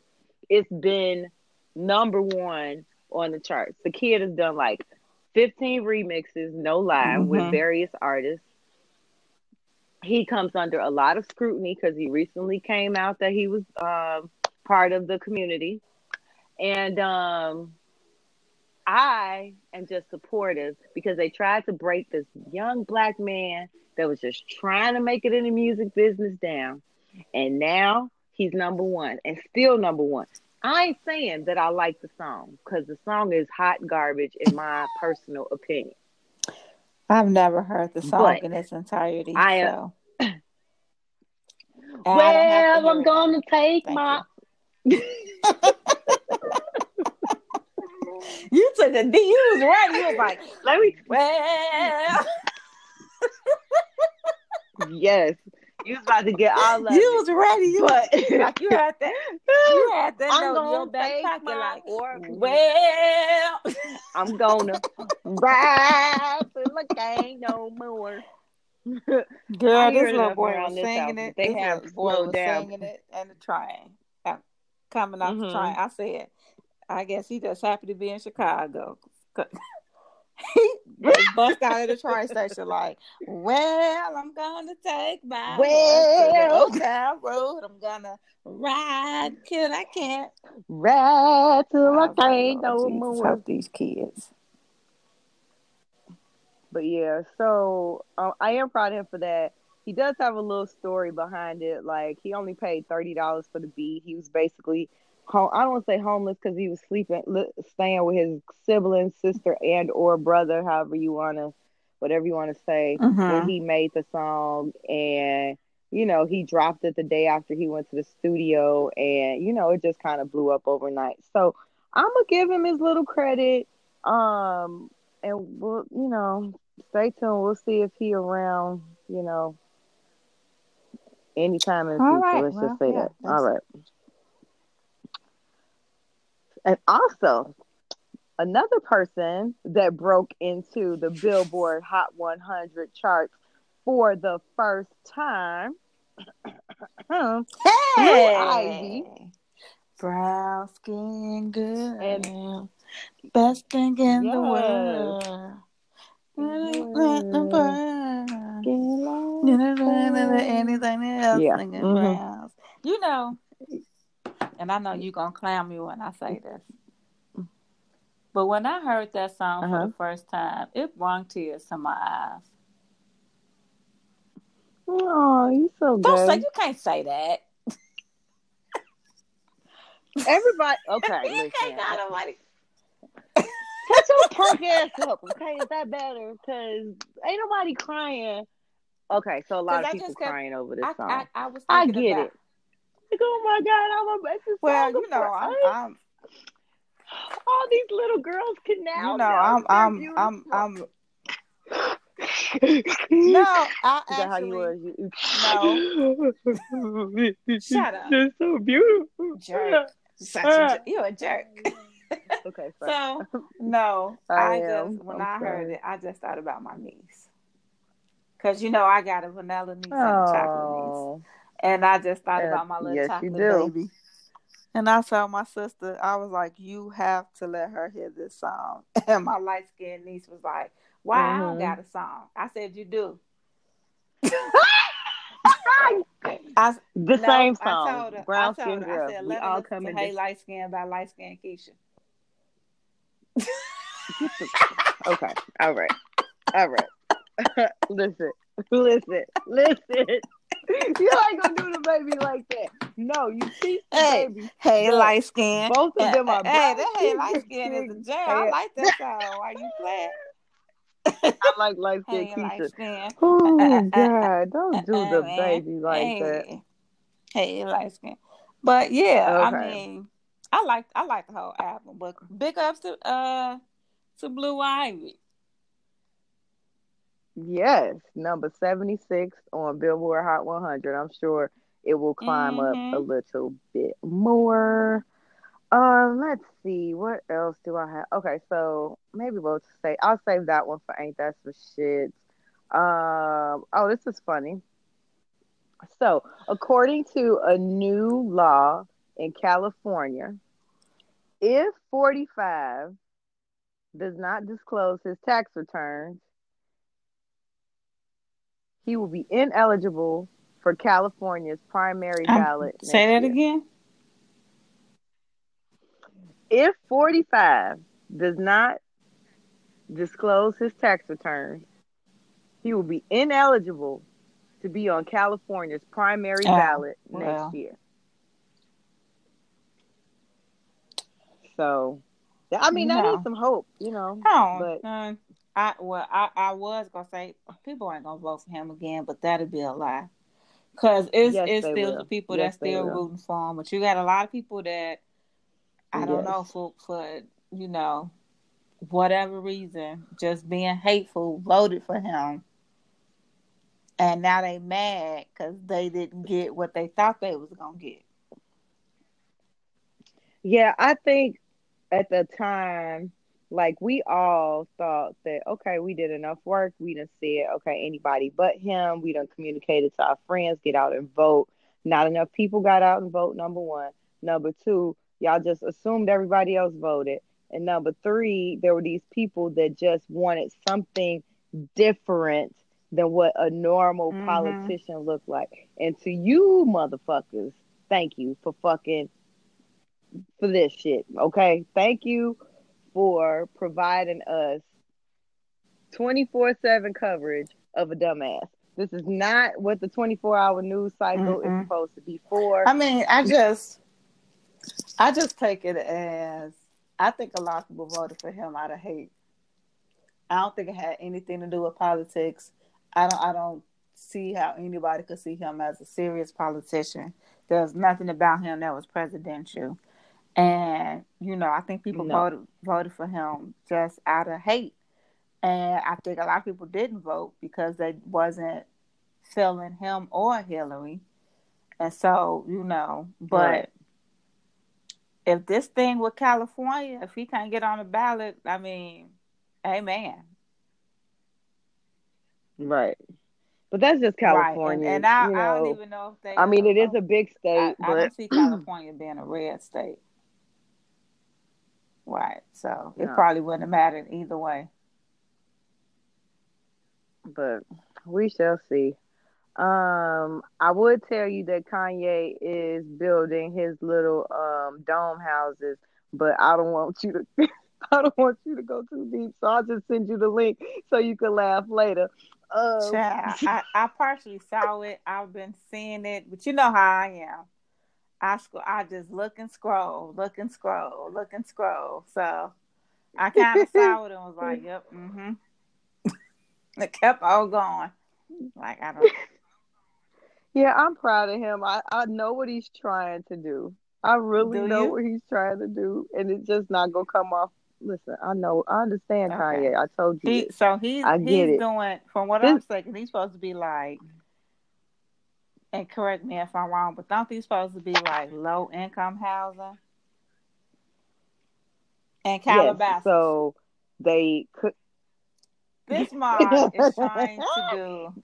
it's been number one on the charts. The kid has done like 15 remixes, no lie, with Mhm. various artists. He comes under a lot of scrutiny because he recently came out that he was um, part of the community. And um, I am just supportive because they tried to break this young black man that was just trying to make it in the music business down. And now he's number one and still number one. I ain't saying that I like the song because the song is hot garbage in my personal opinion. I've never heard the song But in its entirety. I, so. And I don't have to well, I'm gonna take Thank my. You took the D. You was ready. You was like, Let me. well. Yes, you was about to get all of you it. was ready. You But like you had that. You had that I'm note in your gonna back take pocket. my Like, order. well. I'm gonna ride till I can't no more. Girl, I this hear little boy around was this singing house, it. they this have little boy slowed was down. singing it and the train uh, coming off the Mhm. train. I said, I guess he just happy to be in Chicago. he bust out of the train station like, well, I'm gonna take my Well. well, to the Old Town Road. I'm gonna ride till I can't. Ride till I, I can't no more. help these kids. But yeah, so uh, I am proud of him for that. He does have a little story behind it. Like he only paid thirty dollars for the beat. He was basically, home, I don't want to say homeless because he was sleeping, li- staying with his sibling, sister, and or brother, however you wanna, whatever you want to say. When Mhm. he made the song, and you know he dropped it the day after he went to the studio, and you know it just kind of blew up overnight. So I'm gonna give him his little credit. Um, and we'll, you know, stay tuned. We'll see if he around, you know, anytime in the All future. right, Let's well, just say yeah, that. All right. And also, another person that broke into the Billboard Hot 100 charts for the first time. Blue Ivy. Brown skin girl. And- best thing in the Yes. world. Yes. Anything else Yeah. Mhm. You know, and I know you're going to clown me when I say this. But when I heard that song Uh-huh. for the first time, it brought tears to my eyes. Oh, you so Don't say you can't say that. Everybody, okay, you listen. can't got nobody. Shut your punk ass up, okay? Is that better? Because ain't nobody crying. Okay, so a lot of people kept- crying over this I, song. I, I was I get about, it. Like, oh my god, I'm a make this Well, you know, I'm, I'm all these little girls can now. you know, I'm, They're I'm. I'm, I'm. No, I that how you actually was? You- Shut up. They're so beautiful. jerk. Such a ah. jerk. You're a jerk. Okay, sorry. So no, I I, just when I'm I heard sorry. it, I just thought about my niece. Cause you know I got a vanilla niece and a chocolate niece, Oh, and I just thought about my little yes, you chocolate do. baby. And I saw my sister. I was like, "You have to let her hear this song." And my light skinned niece was like, "Why I don't Mhm. got a song?" I said, "You do." I, the no, same I song. told her. Brown I told skin her. girl. I said, we "Let her all come in. Hey this- Light Skin by Light Skin Keisha." Okay. All right. All right. listen. Listen. Listen. You ain't gonna do the baby like that. No, you teach the Hey, baby. Hey, light skin. Both of them are Hey, that hey light skin is a jam. I Hey, like that song. Why you playing? I like light skin Hey, light skin. Oh God! Don't do the man. baby like that. Hey, hey, light skin. But yeah, I mean, I like I like the whole album. But big ups to uh to Blue Ivy. Yes, number seventy six on Billboard Hot 100. I'm sure it will climb up a Mhm. little bit more. Um, let's see, what else do I have? Okay, so maybe we'll say I'll save that one for Ain't That Some Shit. Um, oh, this is funny. So, according to a new law in California, if 45 does not disclose his tax returns, he will be ineligible for California's primary ballot. say that year. again. If 45 does not disclose his tax returns, he will be ineligible to be on California's primary Oh, ballot well. next year. So, I mean, that No. is some hope, you know. Oh, But uh, I well, I, I was gonna say people ain't gonna vote for him again, but that'd be a lie. Cause it's Yes, it's still will. the people Yes, that's still will. rooting for him, but you got a lot of people that I don't know Yes. for for you know whatever reason, just being hateful, voted for him, and now they mad because they didn't get what they thought they was gonna get. Yeah, I think at the time, like we all thought that okay, we did enough work. We done said okay, anybody but him. We done communicated to our friends, get out and vote. Not enough people got out and vote. Number one. Number two, y'all just assumed everybody else voted. And number three, there were these people that just wanted something different than what a normal Mhm. politician looked like. And to you motherfuckers, thank you for fucking for this shit. Okay. Thank you for providing us 24 7 coverage of a dumbass. This is not what the 24 hour news cycle Mm-mm. is supposed to be for. I mean, I just, I just take it as I think a lot of people voted for him out of hate. I don't think it had anything to do with politics. I don't, I don't see how anybody could see him as a serious politician. There's nothing about him that was presidential, and you know, I think people No. voted voted for him just out of hate. And I think a lot of people didn't vote because they wasn't feeling him or Hillary. And so, you know, but Right. if this thing with California, if he can't get on the ballot, I mean, amen. Right. But that's just California. Right. And, and I, I don't even know if they I mean, it is a big I, state, I but don't see California being a red state. Right. So it No. probably wouldn't have mattered either way. but we shall see. Um, I would tell you that Kanye is building his little um dome houses, but I don't want you to. I don't want you to go too deep, so I'll just send you the link so you can laugh later. Um, Child, I, I partially saw it. I've been seeing it, but you know how I am. I sc- I just look and scroll, look and scroll, look and scroll. So I kind of saw it and was like, "Yep, mm-hmm." it kept all going. Like I don't. yeah, I'm proud of him. I I know what he's trying to do. I really Do know you? what he's trying to do, and it's just not gonna come off. Listen, I know, I understand Okay. Kanye. I told you. He so he's I get he's it. doing from what This- I'm thinking. He's supposed to be like, and correct me if I'm wrong, but don't these supposed to be like low income housing? And Calabasas. Yes, so they could. this mark is trying to do.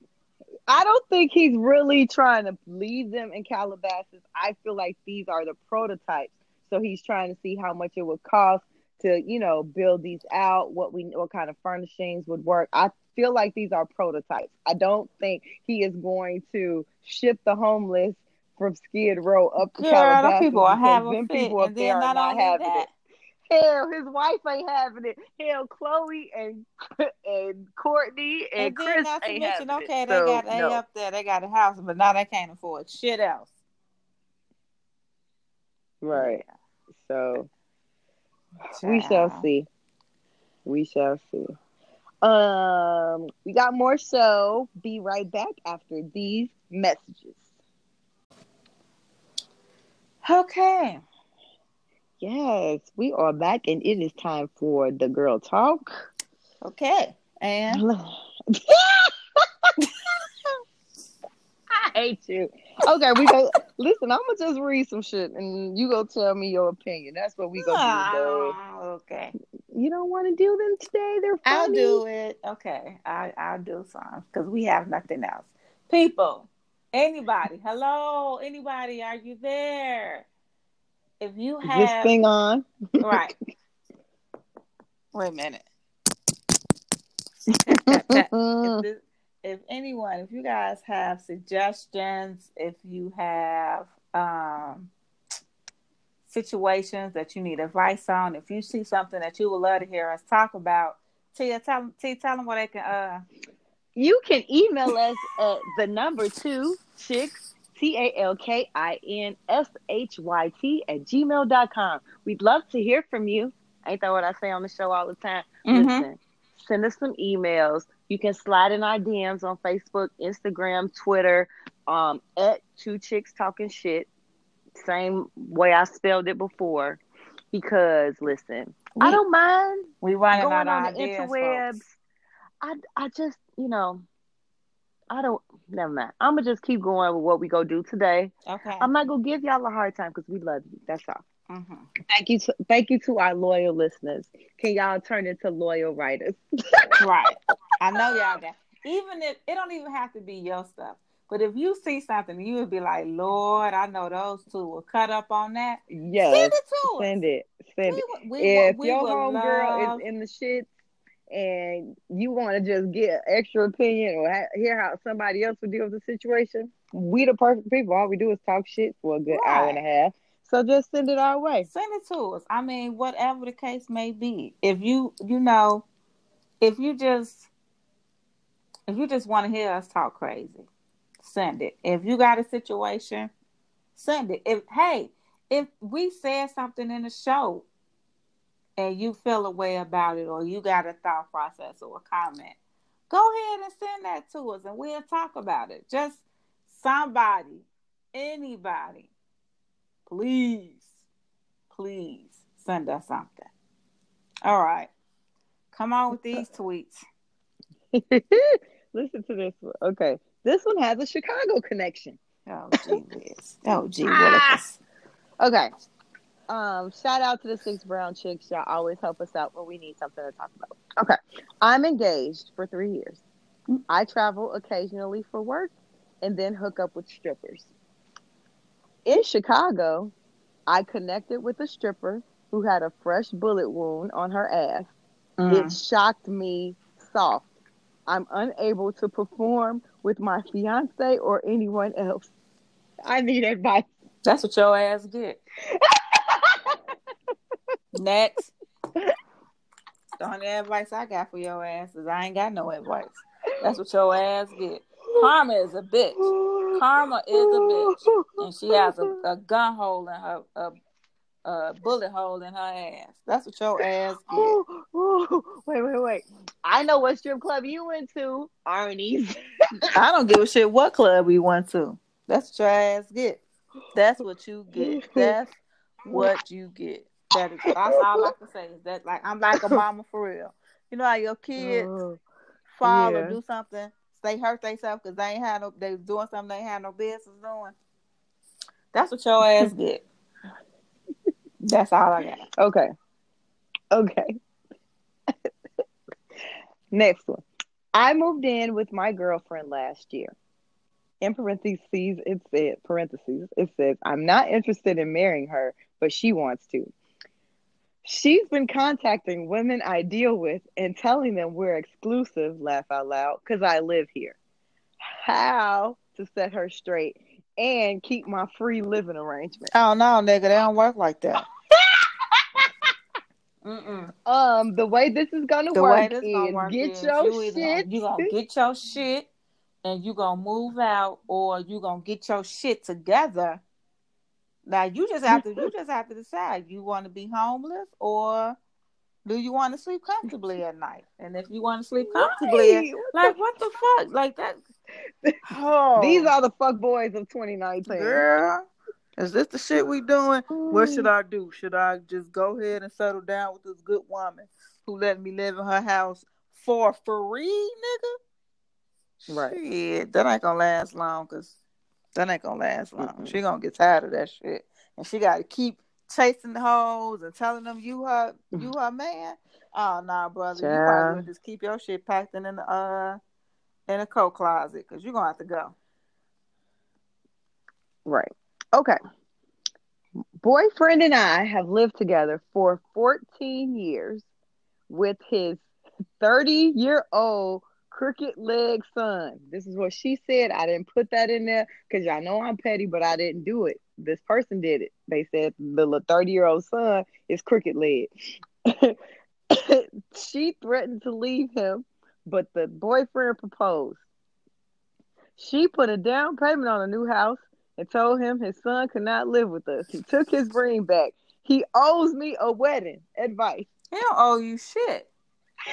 I don't think he's really trying to leave them in Calabasas. I feel like these are the prototypes. So he's trying to see how much it would cost to, you know, build these out, what we what kind of furnishings would work. I feel like these are prototypes. I don't think he is going to ship the homeless from Skid Row up to Girl, Calabasas people are having them people up there then are not not having that, it. Hell, his wife ain't having it. Hell, Khloe and and Kourtney and, And Kris not to ain't mention, having okay, it. they So, got they no. up there, they got a house, but now they can't afford shit else. Right. So we shall see. We shall see. Um, we got more so. Be right back after these messages. Okay. Yes, we are back, and it is time for the girl talk. Okay. And I hate you. Okay, we go. Listen, I'm gonna just read some shit, and you go tell me your opinion. That's what we gonna do today. Ah, okay. You don't want to do them today? They're funny. I'll do it. Okay. I I'll do some because we have nothing else. People, anybody, hello, anybody, are you there? If you have this thing on? right. Wait a minute. if, this, if anyone, if you guys have suggestions, if you have um, situations that you need advice on, if you see something that you would love to hear us talk about, Tia, tell, Tia, tell them where they can. Uh, You can email us at the number two chicks, T A L K I N S H Y T at gmail.com. We'd love to hear from you. Ain't that what I say on the show all the time? Mhm. Listen, send us some emails. You can slide in our DMs on Facebook, Instagram, Twitter, um, at two chicks talking shit. Same way I spelled it before. Because listen, I We- don't mind we running going out on the ideas, interwebs. folks. I I just you know, I don't. Never mind. I'm gonna just keep going with what we go do today. Okay. I'm not gonna give y'all a hard time because we love you. That's all. hmm Thank you. To, thank you to our loyal listeners. Can y'all turn into loyal writers? Right. I know y'all got. Even if it don't even have to be your stuff, but if you see something, you would be like, "Lord, I know those two will cut up on that." Yes. Send it to us. Send it. Send We it. would- we if we your homegirl love- is in the shit and you want to just get extra opinion or ha- hear how somebody else would deal with the situation, we the perfect people. All we do is talk shit for a good hour and a half. So just send it our way. send it to us. I mean, whatever the case may be. If you you know, if you just if you just want to hear us talk crazy, send it. If you got a situation, send it. If hey, if we said something in the show and you feel a way about it or you got a thought process or a comment, go ahead and send that to us and we'll talk about it. Just somebody, anybody, please, please send us something. All right. Come on with these tweets. Listen to this one. Okay. This one has a Chicago connection. Oh, gee whiz. Oh, gee willikers. Okay. Um, shout out to the six brown chicks. Y'all always help us out when we need something to talk about. Okay. I'm engaged for three years. I travel occasionally for work and then hook up with strippers. In Chicago, I connected with a stripper who had a fresh bullet wound on her ass. Mm. It shocked me soft. I'm unable to perform with my fiance or anyone else. I need advice. That's what your ass get. Next. The only advice I got for your ass is I ain't got no advice. That's what your ass get. Karma is a bitch. Karma is a bitch. And she has a, a gun hole in her, a, bullet hole in her ass. That's what your ass get. Ooh, ooh, wait, wait, wait. I know what strip club you went to, Arnie's. I don't give a shit what club we went to. That's what your ass get. That's what you get. That's what you get. That is that's all I can say is that like I'm like a mama for real. You know how your kids Oh, fall yeah. or do something, they hurt themselves because they ain't had no they doing something they had no business doing. That's what your ass get. That's all I got. okay. Okay. Next one. I moved in with my girlfriend last year. In parentheses, it said parentheses, it says, I'm not interested in marrying her, but she wants to. She's been contacting women I deal with and telling them we're exclusive, laugh out loud, because I live here. How to set her straight and keep my free living arrangement. Oh no, nigga, they don't work like that. Mm-mm. Um, the way this is gonna The work is gonna work get is your you either shit. gonna, you gonna get your shit and you gonna move out, or you gonna get your shit together. Now you just have to you just have to decide you want to be homeless or do you want to sleep comfortably at night? And if you want to sleep comfortably, Right. like what the fuck, like that. Oh, These are the fuck boys of 2019. girl. Is this the shit we doing? What should I do? Should I just go ahead and settle down with this good woman who let me live in her house for free, nigga? Right. Shit, that ain't gonna last long, cause that ain't gonna last long. Mm-mm. She gonna get tired of that shit, and she got to keep chasing the hoes and telling them you her you her man. Oh nah, brother, you well just keep your shit packed in the uh in a coat closet, cause you gonna have to go. Right. Okay. Boyfriend and I have lived together for 14 years with his 30 year old crooked leg son. This is what she said. I didn't put that in there because y'all know I'm petty, but I didn't do it. This person did it. They said the 30 year old son is crooked leg. she threatened to leave him, but the boyfriend proposed. She put a down payment on a new house and told him his son could not live with us. He took his ring back. He owes me a wedding. Advice. He don't owe you shit.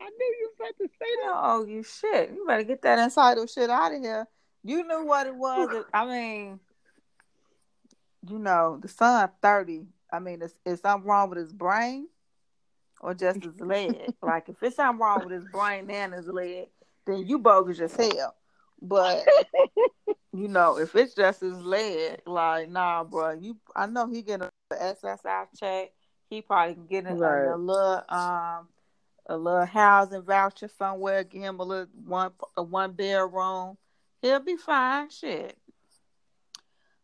I knew you were about to say He that. don't owe you shit. You better get that entitled shit out of here. You knew what it was. I mean, you know, the son thirty. I mean, is, is something wrong with his brain or just his leg? like, if it's something wrong with his brain and his leg, then you bogus as hell. But you know, if it's just his leg, like, nah, bro. You, I know he getting a SSI check. He probably can get a, Right. a, little, um, a little housing voucher somewhere. Give him a little one, a one bedroom. He'll be fine. Shit.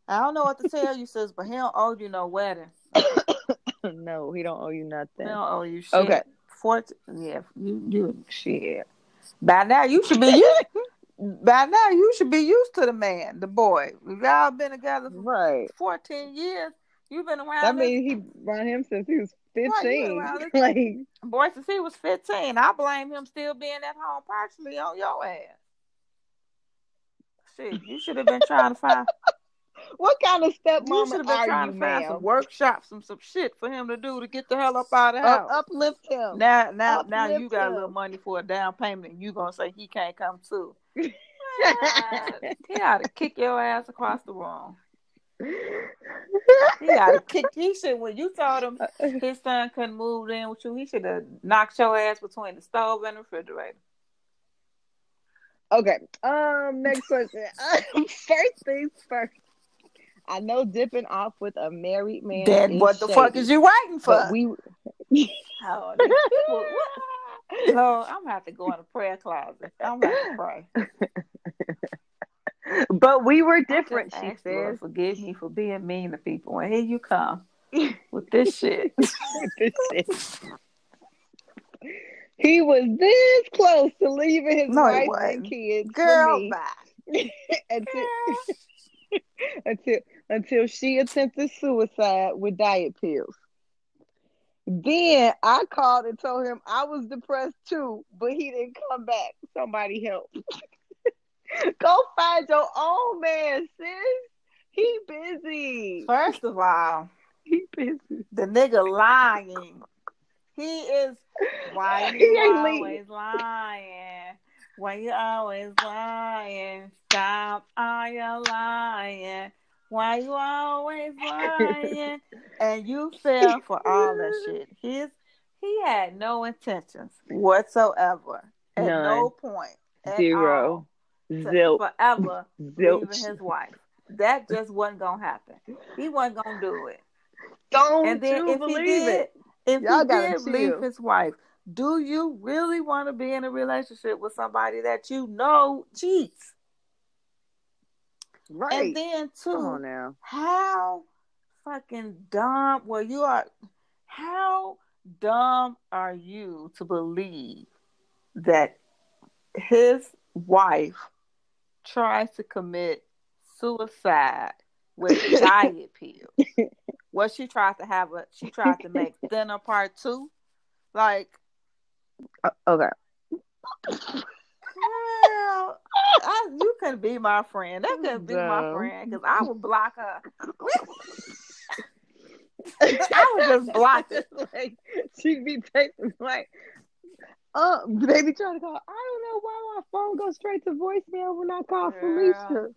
I don't know what to tell you, sis, but he don't owe you no wedding. no, he don't owe you He nothing. don't owe you shit. Okay. Fourteen, yeah, you, you, shit. By now you should be used. By now you should be used to the man, the boy. Y'all been together for Right. 14 years. You've been around I means he around him since he was Right, you been fifteen. around this- like boy since he was 15. I blame him still being at home partially on your ass. Shit, you should have been trying to find. what kind of stepmom You should have been trying you, to find ma'am? some workshops, some some shit for him to do to get the hell up out of the Up, uh, house. uplift him. Now, now, now you Uplift got a little money for a down payment, and you gonna say he can't come too? He ought to kick your ass across the room. He ought to kick. He should. When you told him his son couldn't move in with you, he should have knocked your ass between the stove and the refrigerator. Okay. Um. Next question. first things first. I know dipping off with a married man. Then what the fuck is you waiting for? We. oh, what? Lord, I'm gonna have to go in a prayer closet. I'm gonna have to pray. but we were different. She ask, Lord, forgive me for being mean to people, and here you come with this shit. This shit. He was this close to leaving his No, wife and kids Girl, me bye. until, until until she attempted suicide with diet pills. Then I called and told him I was depressed too, but he didn't come back. Somebody help. Go find your own man, sis. He busy. First of all, He busy. the nigga lying. He is. Why He you ain't always leaving. lying? Why you always lying? Stop all your lying. Why you always lying? and you fell for all that shit. His he had no intentions whatsoever. At None. no point. at Zero. to Zilch. Forever leaving his wife. That just wasn't gonna happen. He wasn't gonna do it. Don't And then if he did, it? if Y'all he did leave his wife, do you really want to be in a relationship with somebody that you know cheats? Right. And then too, how fucking dumb well you are how dumb are you to believe that his wife tries to commit suicide with diet pills Well, she tried to have a she tried to make thinner part two. Like Uh, okay. Girl, I, you couldn't be my friend. That couldn't be my friend because I would block her. I would just block it. like she'd be texting like, uh, they be trying to call. I don't know why my phone goes straight to voicemail when I call Girl. Felicia.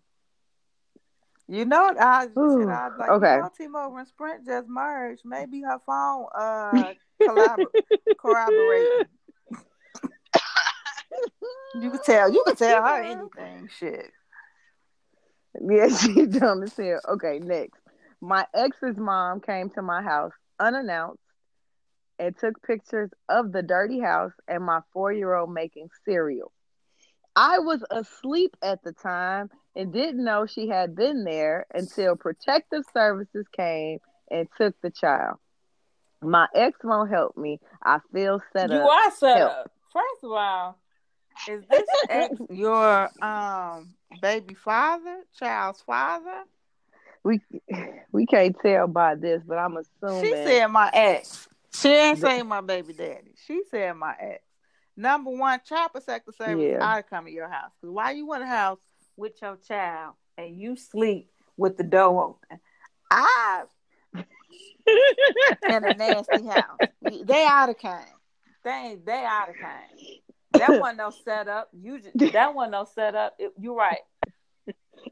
You know, I Ooh, I was like, okay. you know, T-Mobile and Sprint just merged. Maybe her phone uh collabor- corroborating. You could tell. You could tell her anything. Shit. Yeah, she's dumb as hell. Okay, next. My ex's mom came to my house unannounced and took pictures of the dirty house and my four year old making cereal. I was asleep at the time and didn't know she had been there until protective services came and took the child. My ex won't help me. I feel set You up. You are set Help. up. First of all, is this ex your um baby father, child's father? We we can't tell by this, but I'm assuming She said my ex. She ain't saying my baby daddy. She said my ex. Number one, child protective service Yeah. ought to come to your house. Cause why you in a house with your child and you sleep with the door open? I in a nasty house. They out of kind. They they out of kind. That wasn't no setup. You just, that wasn't no setup. It, you're right.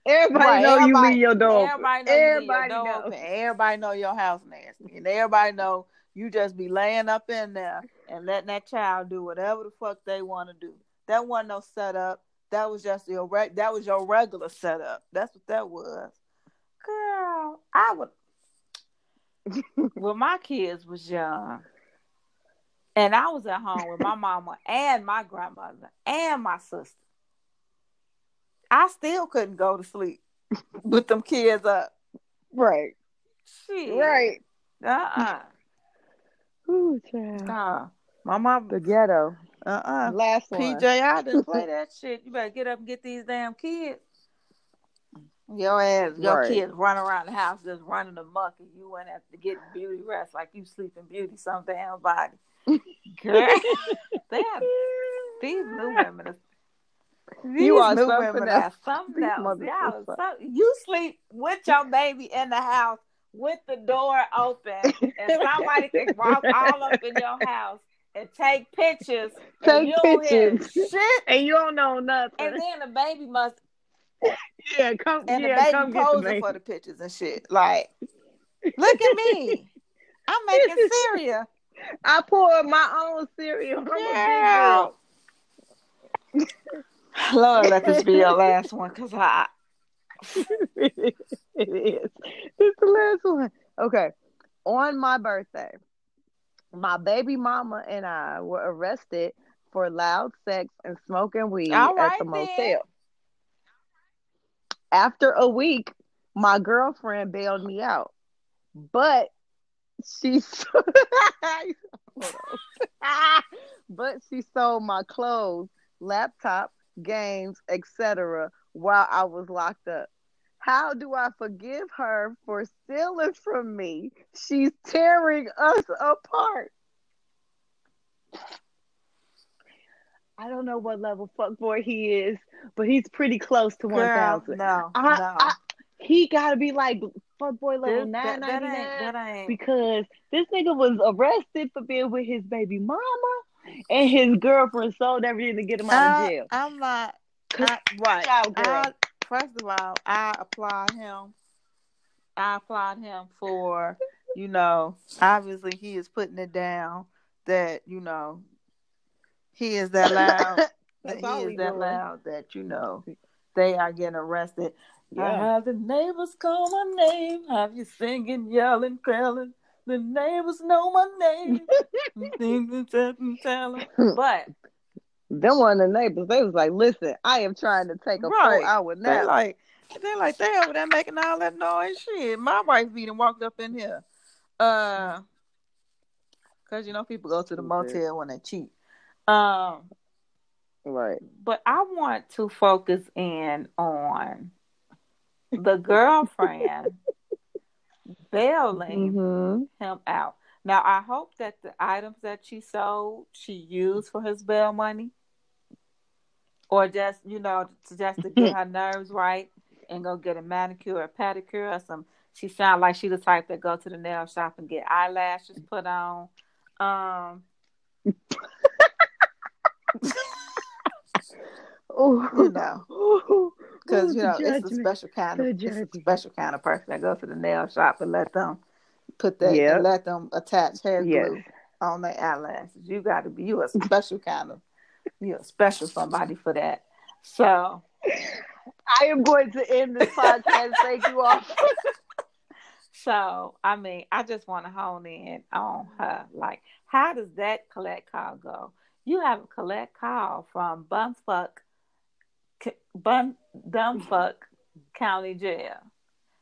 everybody Right, know you everybody- leave your door. open. Everybody know you Everybody door know. Everybody know your house nasty, and everybody know you just be laying up in there and letting that child do whatever the fuck they want to do. That wasn't no setup. That was just your reg- that was your regular setup. That's what that was. Girl, I would. when my kids was young, and I was at home with my mama and my grandmother and my sister, I still couldn't go to sleep with them kids up. Right, Shit. right. Uh Ooh, child. uh Nah. My mama. The ghetto. Uh uh Last one. PJ, I didn't play that shit. You better get up and get these damn kids. Your ass, your Right. kids run around the house just running amok, and you went after getting beauty rest like you sleep in beauty some damn body. Girl, they have these new women. Are, these You are new women else. are something else. mothers Y'all are are some- some- you sleep with your baby in the house with the door open, and somebody can walk all up in your house and take pictures. Take you pictures. shit. and you don't know nothing. And then the baby must, yeah, come. and yeah, the baby come get the posing baby. for the pictures and shit. Like, look at me. I'm making cereal. I poured my own cereal. I'm a big Girl. Lord, let this be your last one, cause I. it is. It's the last one. Okay. On my birthday, my baby mama and I were arrested for loud sex and smoking weed All at right, the then. motel. After a week, my girlfriend bailed me out. But she but she sold my clothes, laptop, games, etc. while I was locked up. How do I forgive her for stealing from me? She's tearing us apart. I don't know what level fuckboy he is, but he's pretty close to Girl, thousand. no, I- no. I- He gotta be like fuckboy level This- nine that, that ain't, that ain't. because this nigga was arrested for being with his baby mama, and his girlfriend sold everything to get him out of uh, jail. I'm not. I, right. out, girl. I, first of all, I applaud him. I applaud him for, you know, obviously he is putting it down that, you know, he is that loud. that he is that doing. loud that, you know, they are getting arrested. I have the neighbors call my name. Have you singing, yelling, calling? The neighbors know my name. Singing, telling, telling. But Them one of the neighbors, they was like, "Listen, I am trying to take a Right. four hour nap." like they're like they over there making all that noise. Shit, my wife even walked up in here, uh, cause you know people go to the motel when they cheat. Um, right. but I want to focus in on the girlfriend bailing Mm-hmm. him out. Now I hope that the items that she sold she used for his bail money, or just you know just to get her nerves right and go get a manicure or pedicure or some. She sound like she the type that go to the nail shop and get eyelashes put on. Um, Oh, you know, because you know it's a special kind of it's a special kind of person that goes to the nail shop and let them put that Yep. let them attach hair Yes. glue on their eyelashes. You got to be you a special kind of you a special somebody for that. So I am going to end this podcast. Thank you all. so I mean I just want to hone in on her. Like how does that collect call go? You have a collect call from Bumfuck K- Bun Dumbfuck County Jail.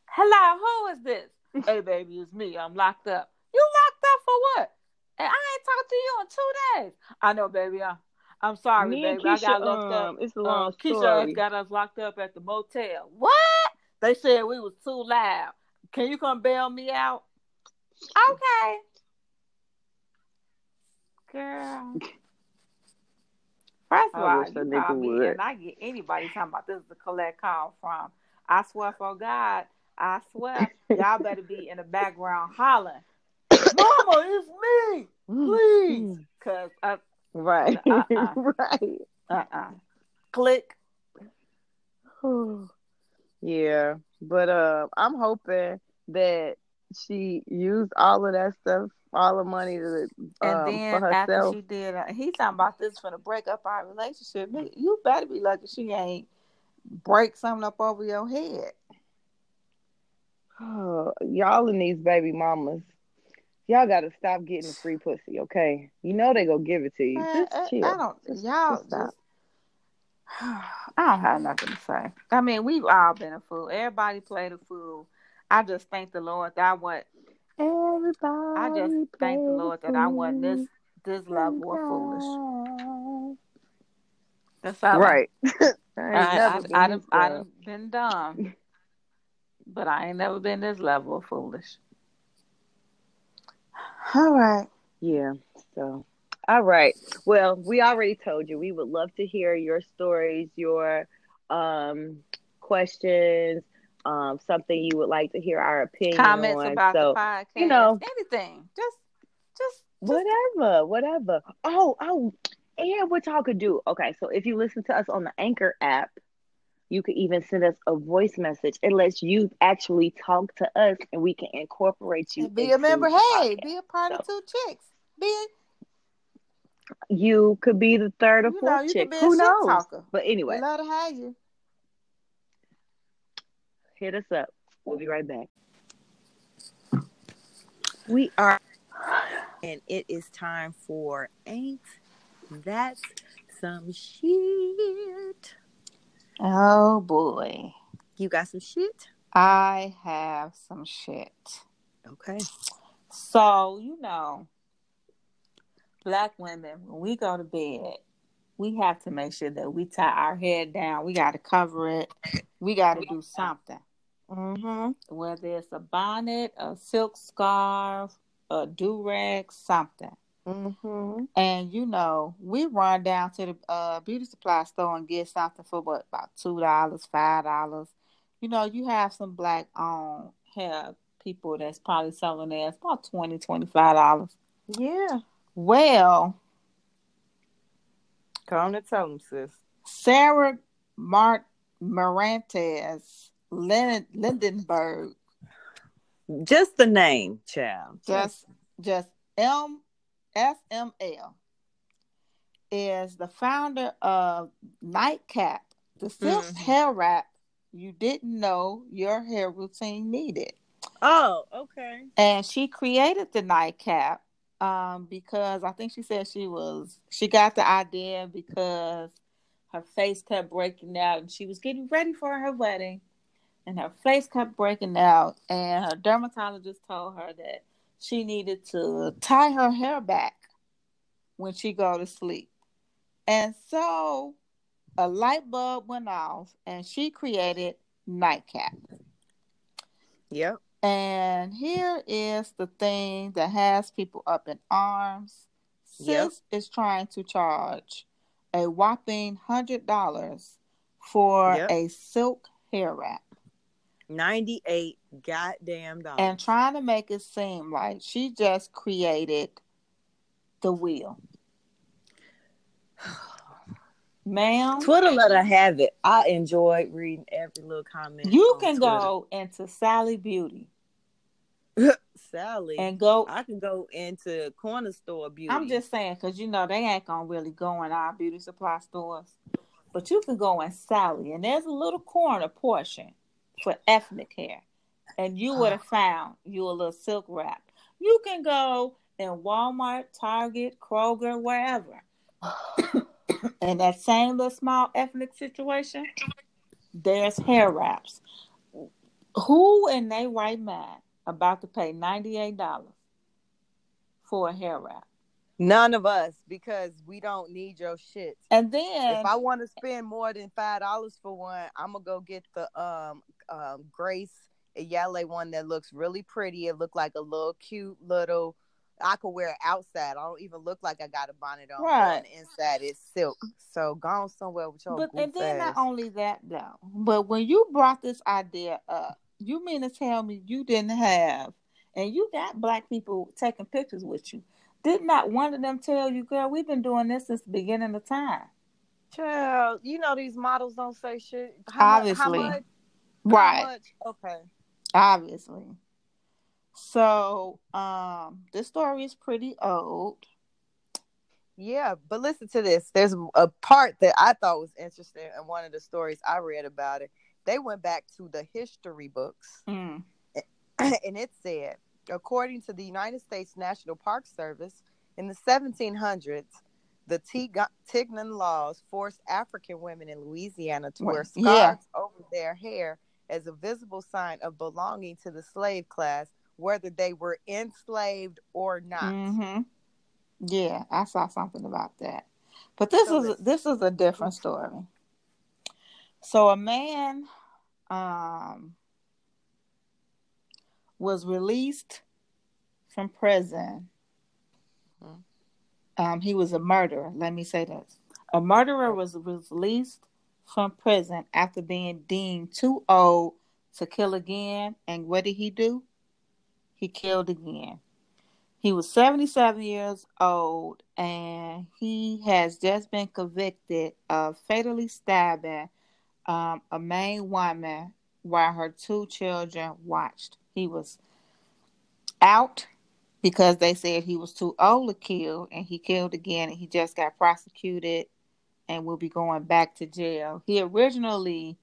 Hello, who is this? hey baby, it's me. I'm locked up. You locked up for what? And I ain't talked to you in two days. I know, baby. I, I'm sorry, Me baby. I got locked up. um, it's a long Um, Keisha story. got us locked up at the motel. What? They said we was too loud. Can you come bail me out? Okay. Girl. First of I all, you call me would. and I get anybody talking about this is a collect call from. I swear for God, I swear, y'all better be in the background hollering. Mama, it's me, please. Cause uh Right. Uh-uh. right. uh uh. Click. yeah, but uh, I'm hoping that she used all of that stuff, all the money to And um, then for after she did, uh, he talking about this for the break up our relationship. You better be lucky she ain't break something up over your head. Oh, y'all and these baby mamas, y'all gotta stop getting free pussy, okay? You know they gonna give it to you. Man, Just I, chill. I don't. Just- y'all just stop. I don't have nothing to say. I mean, we've all been a fool. Everybody played a fool. I just thank the Lord that I want. Everybody. I just thank the Lord that I wasn't this this level of foolish. foolish. That's all. I- Right. I I, I, I, been I, I dumb. been dumb, but I ain't never been this level of foolish. All right. Yeah. So, all right. Well, we already told you we would love to hear your stories, your um questions, um something you would like to hear our opinion Comments on. about so, the podcast. you know. anything. Just, just, just whatever, whatever. Oh, oh, and what y'all could do. Okay, so if you listen to us on the Anchor app, you could even send us a voice message. It lets you actually talk to us, and we can incorporate you. be a member. Hey, podcast. be a part of two chicks. Be, You could be the third or you know, fourth you chick. a Who knows? talker. But anyway, love to have you. Hit us up. We'll be right back. We are, and it is time for Ain't That Some Shit? Oh boy, You got some shit? I have some shit. Okay. So you know, black women when we go to bed, we have to make sure that we tie our head down. We got to cover it. We got to do something. Mm-hmm. whether it's a bonnet, a silk scarf, a do rag, something. Mm-hmm. And you know, we run down to the uh, beauty supply store and get something for what about two dollars, five dollars. You know, you have some black owned hair people that's probably selling theirs about twenty, twenty five dollars. Yeah. Well, Come to tell them, sis. Sarah Mart Marantz Lind- Lindenberg Just the name, child. just just M S M L is the founder of Nightcap, the silk Mhm. hair wrap you didn't know your hair routine needed. Oh, okay. And she created the nightcap um, because I think she said she was she got the idea because her face kept breaking out and she was getting ready for her wedding and her face kept breaking out and her dermatologist told her that she needed to tie her hair back when she go to sleep. And so a light bulb went off and she created nightcap. Yep. And here is the thing that has people up in arms. Yep. Sis is trying to charge a whopping hundred dollars for Yep. a silk hair wrap. 98 goddamn dollars. and trying to make it seem like she just created the wheel. Ma'am, Twitter let her have it. I enjoyed reading every little comment. you can go into Sally Beauty Sally. and go. I can go into corner store beauty. I'm just saying because you know they ain't gonna really go in our beauty supply stores, but you can go in Sally and there's a little corner portion for ethnic hair, and you would have found you a little silk wrap. You can go in Walmart, Target, Kroger, wherever. in that same little small ethnic situation, there's hair wraps. Who in they right mind about to pay ninety eight dollars for a hair wrap? None of us because we don't need your shit. And then If I want to spend more than five dollars for one, I'm gonna go get the um um Grace Eleyae one that looks really pretty. It looked like a little cute little. I could wear it outside. I don't even look like I got a bonnet on. Right. On inside, it's silk. So gone somewhere with your but and then ass. not only that though, but when you brought this idea up, you mean to tell me you didn't have and you got black people taking pictures with you. Did not one of them tell you, girl, we've been doing this since the beginning of time? Child, you know these models don't say shit. How Obviously. much? How much? Okay. obviously. So, um, this story is pretty old. Yeah, but listen to this. There's a part that I thought was interesting in one of the stories I read about it. They went back to the history books Mm. and it said, according to the United States National Park Service, in the 1700s, the Tig- Tignon laws forced African women in Louisiana to wear scarves yeah. over their hair as a visible sign of belonging to the slave class, whether they were enslaved or not. hmm Yeah, I saw something about that. But this So is this is a different story. So a man um was released from prison. Mhm. Um, he was a murderer. Let me say this: a murderer was released from prison after being deemed too old to kill again. And what did he do? He killed again. He was 77 years old and he has just been convicted of fatally stabbing um, a Maine woman while her two children watched. He was out because they said he was too old to kill and he killed again and he just got prosecuted and will be going back to jail. He originally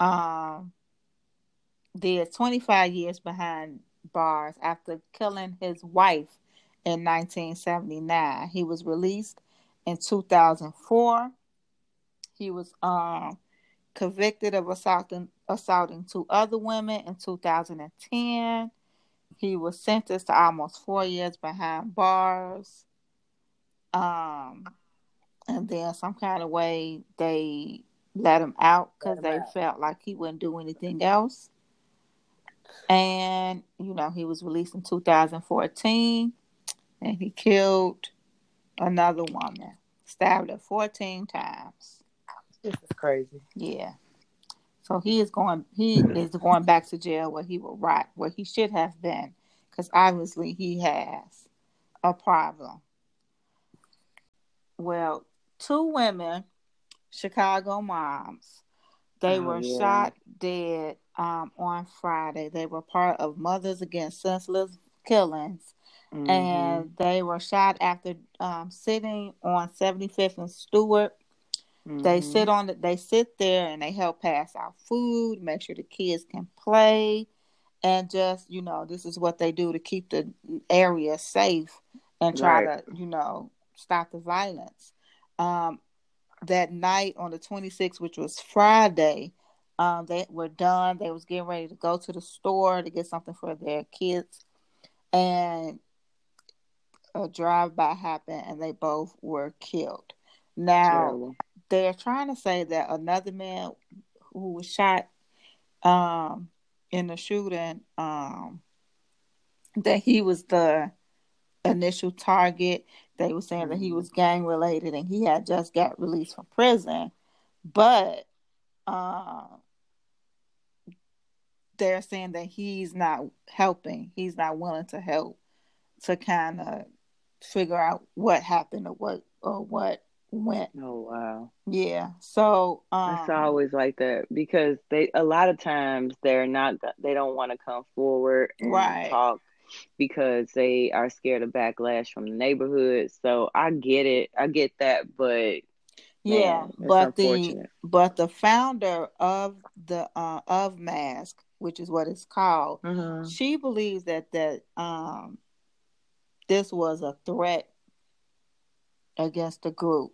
um, did 25 years behind bars after killing his wife in 1979. He was released in 2004. He was um, convicted of assaulting assaulting two other women in 2010. He was sentenced to almost four years behind bars. Um, and then some kind of way they let him out because they out. felt like he wouldn't do anything else. And you know, he was released in 2014 and he killed another woman, stabbed her 14 times. This is crazy. Yeah. So he is going he is going back to jail where he will rot, where he should have been, because obviously he has a problem. Well, two women, Chicago moms, they Oh, were yeah. shot dead um, on Friday. They were part of Mothers Against Senseless Killings Mhm. and they were shot after um, sitting on 75th and Stewart. They Mhm. sit on the, they sit there and they help pass out food, make sure the kids can play, and just you know this is what they do to keep the area safe and try Right. to you know stop the violence. Um, that night on the 26th, which was Friday, um, they were done. They was getting ready to go to the store to get something for their kids, and a drive-by happened, and they both were killed. Now Terrible. they're trying to say that another man who was shot um in the shooting, um, that he was the initial target. They were saying that he was gang related and he had just got released from prison, but uh, they're saying that he's not helping. He's not willing to help to kind of figure out what happened or what or what went. Oh wow. Yeah. So um, It's always like that because they a lot of times they're not they don't want to come forward and Right. talk because they are scared of backlash from the neighborhood. So I get it. I get that, but yeah, man, but the but the founder of the uh, of Mask, which is what it's called, Mhm. she believes that that um this was a threat against the group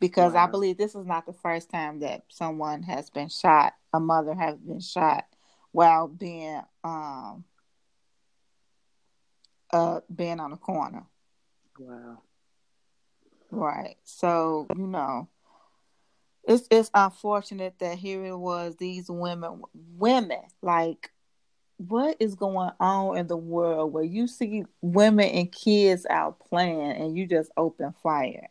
because I believe this is not the first time that someone has been shot, a mother has been shot while being um uh being on the corner. Wow. Right. So, you know, it's it's unfortunate that here it was these women women like what is going on in the world where you see women and kids out playing and you just open fire.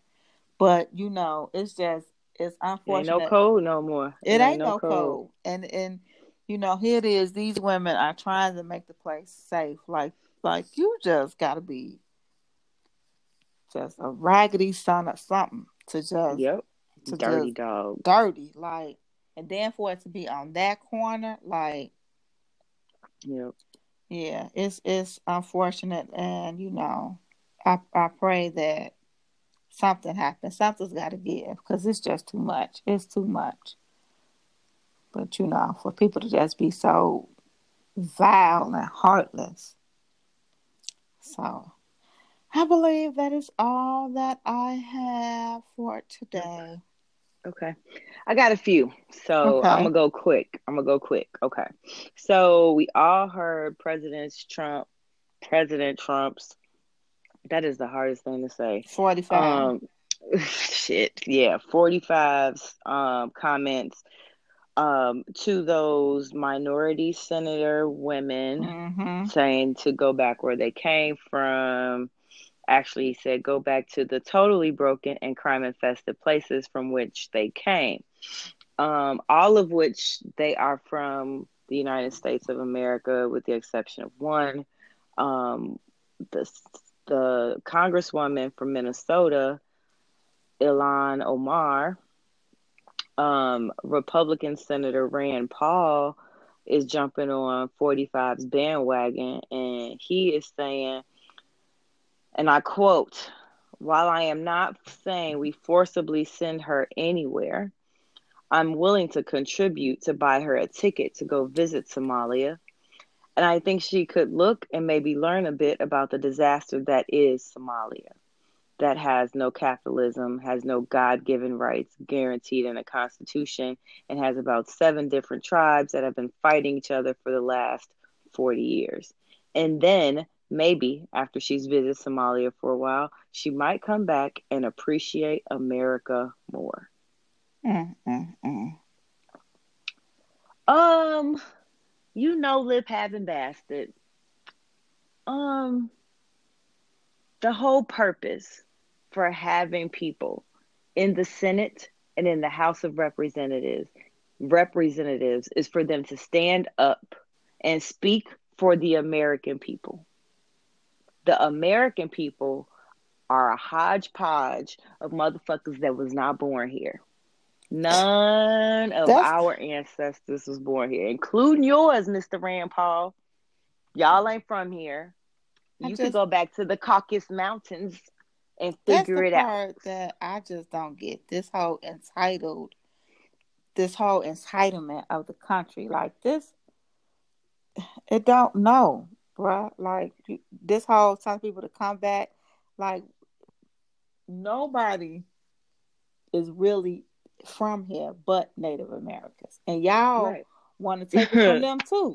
But you know, it's just it's Ain't unfortunate. no code no more. It ain't no code. And and you know, here it is, these women are trying to make the place safe. Like like you just gotta be just a raggedy son or something to just Yep. to Dirty just dog. dirty. Like and then for it to be on that corner, like Yep. yeah, it's it's unfortunate and you know, I I pray that something happens. Something's gotta give because it's just too much. It's too much. But you know, for people to just be so vile and heartless. So I believe that is all that I have for today. Okay. I got a few. So Okay. I'm going to go quick. I'm going to go quick. Okay. So we all heard President Trump, President Trump's, that is the hardest thing to say. 45. Um, shit. Yeah. 45's um, comments um, to those minority senator women mm-hmm. saying to go back where they came from. Actually, he said go back to the totally broken and crime infested places from which they came. Um, all of which they are from the United States of America, with the exception of one. Um, the the congresswoman from Minnesota, Ilhan Omar, um, Republican Senator Rand Paul is jumping on 45's bandwagon, and he is saying, and I quote, while I am not saying we forcibly send her anywhere, I'm willing to contribute to buy her a ticket to go visit Somalia. And I think she could look and maybe learn a bit about the disaster that is Somalia, that has no capitalism, has no God given rights guaranteed in a constitution, and has about seven different tribes that have been fighting each other for the last 40 years. And then maybe after she's visited Somalia for a while, she might come back and appreciate America more. Mm, mm, mm. Um, you know, lip having bastard. Um, the whole purpose for having people in the Senate and in the House of Representatives, representatives is for them to stand up and speak for the American people. The American people are a hodgepodge of motherfuckers that was not born here. None of That's- our ancestors was born here, including yours, Mr. Rand Paul. Y'all ain't from here. You just- could go back to the Caucasus Mountains and That's figure the it out. part that I just don't get. This whole entitled, this whole entitlement of the country, like this, it don't know, bruh. Like this whole telling people to come back, like nobody is really from here but Native Americans, and y'all Right. want to take it from them too.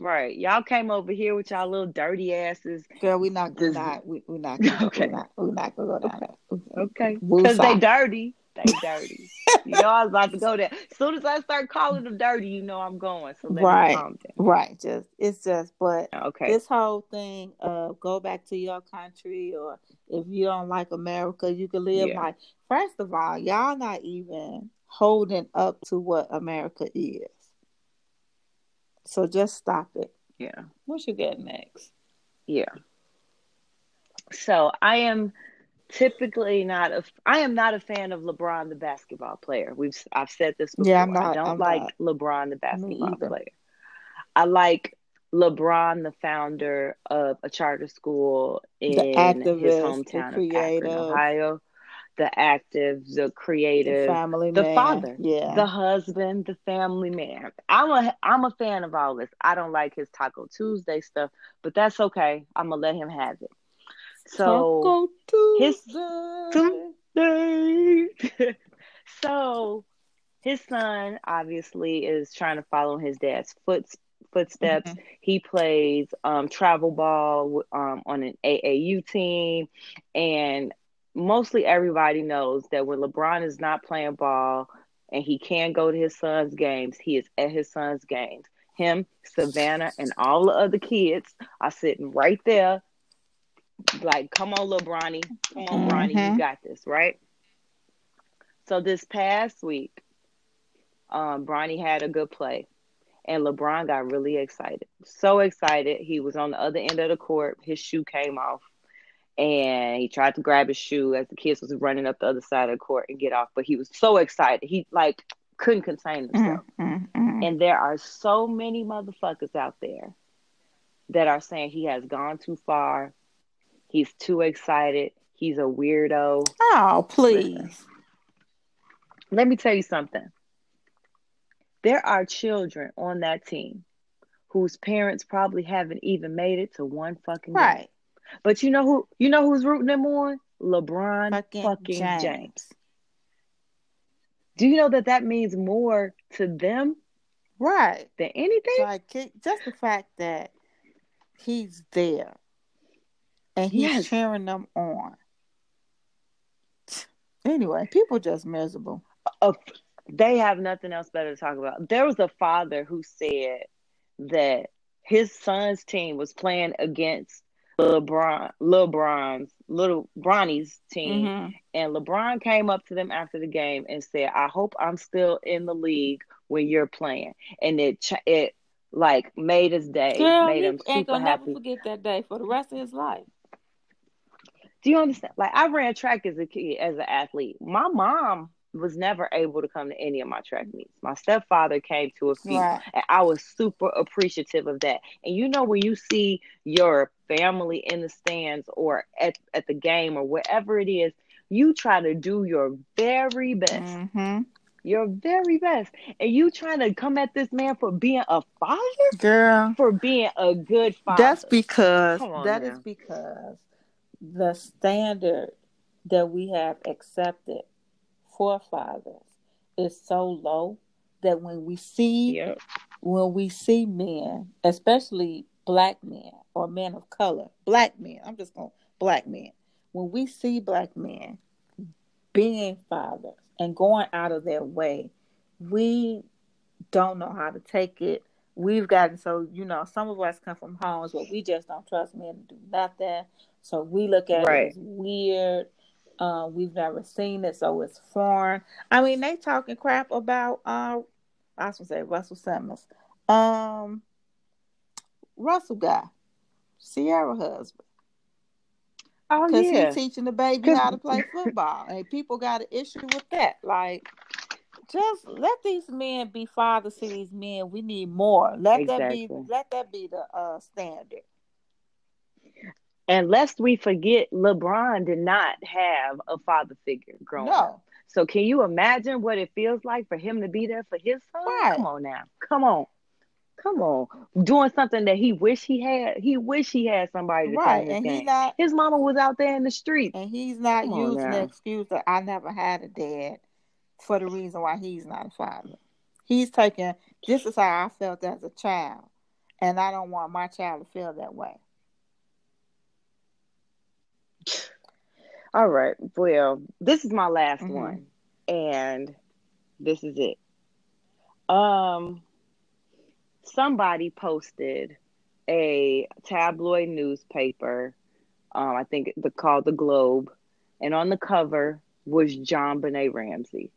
Right. Y'all came over here with y'all little dirty asses. Girl, we not, Does- not, we, we not, gonna- Okay. we not, we not gonna go down there. Okay. Because they dirty. They dirty. you know I was about to go there. As soon as I start calling them dirty, you know I'm going. So let Right. me calm down. Right. Just it's just but Okay. this whole thing of go back to your country or if you don't like America, you can live Yeah. like first of all, y'all not even holding up to what America is. So just stop it. yeah. What you get next? Yeah. So I am typically not a I am not a fan of LeBron the basketball player. We've I've said this before. Yeah, I'm not, I don't I'm like not. LeBron the basketball player. I like LeBron the founder of a charter school in his activist, the hometown of Akron. Ohio. The active, the The creative, family the man. father, Yeah. the husband, the family man. I'm a I'm a fan of all this. I don't like his Taco Tuesday stuff, but that's okay. I'm gonna let him have it. So Taco his- Tuesday. so his son obviously is trying to follow his dad's foot footsteps. Mhm. He plays um, travel ball um, on an AAU team, and mostly everybody knows that when LeBron is not playing ball and he can go to his son's games, he is at his son's games. Him, Savannah, and all the other kids are sitting right there, like, "Come on, little Bronny, come on, Bronny, Mhm. you got this, right?" So this past week, um, Bronny had a good play, and LeBron got really excited. So excited, he was on the other end of the court. His shoe came off, and he tried to grab his shoe as the kids was running up the other side of the court and get off. But he was so excited, he like couldn't contain himself. Mm, mm, mm. And there are so many motherfuckers out there that are saying he has gone too far. He's too excited. He's a weirdo. Oh, please. Listen. Let me tell you something. There are children on that team whose parents probably haven't even made it to one fucking game. Right. But you know who you know who's rooting them on? LeBron Fucking, fucking, James. James. Do you know that that means more to them Right. than anything? Like just the fact that he's there and he's Yes. cheering them on. Anyway, people just miserable. Uh, of they have nothing else better to talk about. There was a father who said that his son's team was playing against LeBron, LeBron's little Bronny's team, Mhm. and LeBron came up to them after the game and said, "I hope I'm still in the league when you're playing," and it it like made his day, Girl, made him ain't super gonna never forget that day for the rest of his life. Do you understand? Like I ran track as a kid, as an athlete. My mom was never able to come to any of my track meets. My stepfather came to a few, Right. and I was super appreciative of that. And you know, when you see your family in the stands or at, at the game or wherever it is, you try to do your very best, Mm-hmm. your very best. And you trying to come at this man for being a father, Girl, for being a good father. that's because Come on that now. is because the standard that we have accepted for fathers is so low that when we see Yep. when we see men, especially black men or men of color, black men, I'm just going black men. When we see black men being fathers and going out of their way, we don't know how to take it. We've gotten so, you know, some of us come from homes where we just don't trust men to do nothing. So we look at Right. it as weird. Um, we've never seen it, so it's foreign. I mean, they talking crap about uh I was gonna say Russell Simmons. Um Russell guy, Ciara husband. Oh Because yeah. he's teaching the baby how to play football. and people got an issue with that. Like just let these men be fathers to these men. We need more. Let that be let that be the uh standard. And lest we forget, LeBron did not have a father figure growing up. No. So can you imagine what it feels like for him to be there for his son? Right. Come on now. Come on. Come on. Doing something that he wish he had. He wish he had somebody to Right. And he not His mama was out there in the streets. and he's not Come using the excuse that I never had a dad for the reason why he's not a father. He's taking this is how I felt as a child. And I don't want my child to feel that way. All right. Well, this is my last Mhm. one. and this is it. Um, somebody posted a tabloid newspaper. Um, I think the called the Globe, and on the cover was JonBenét Ramsey,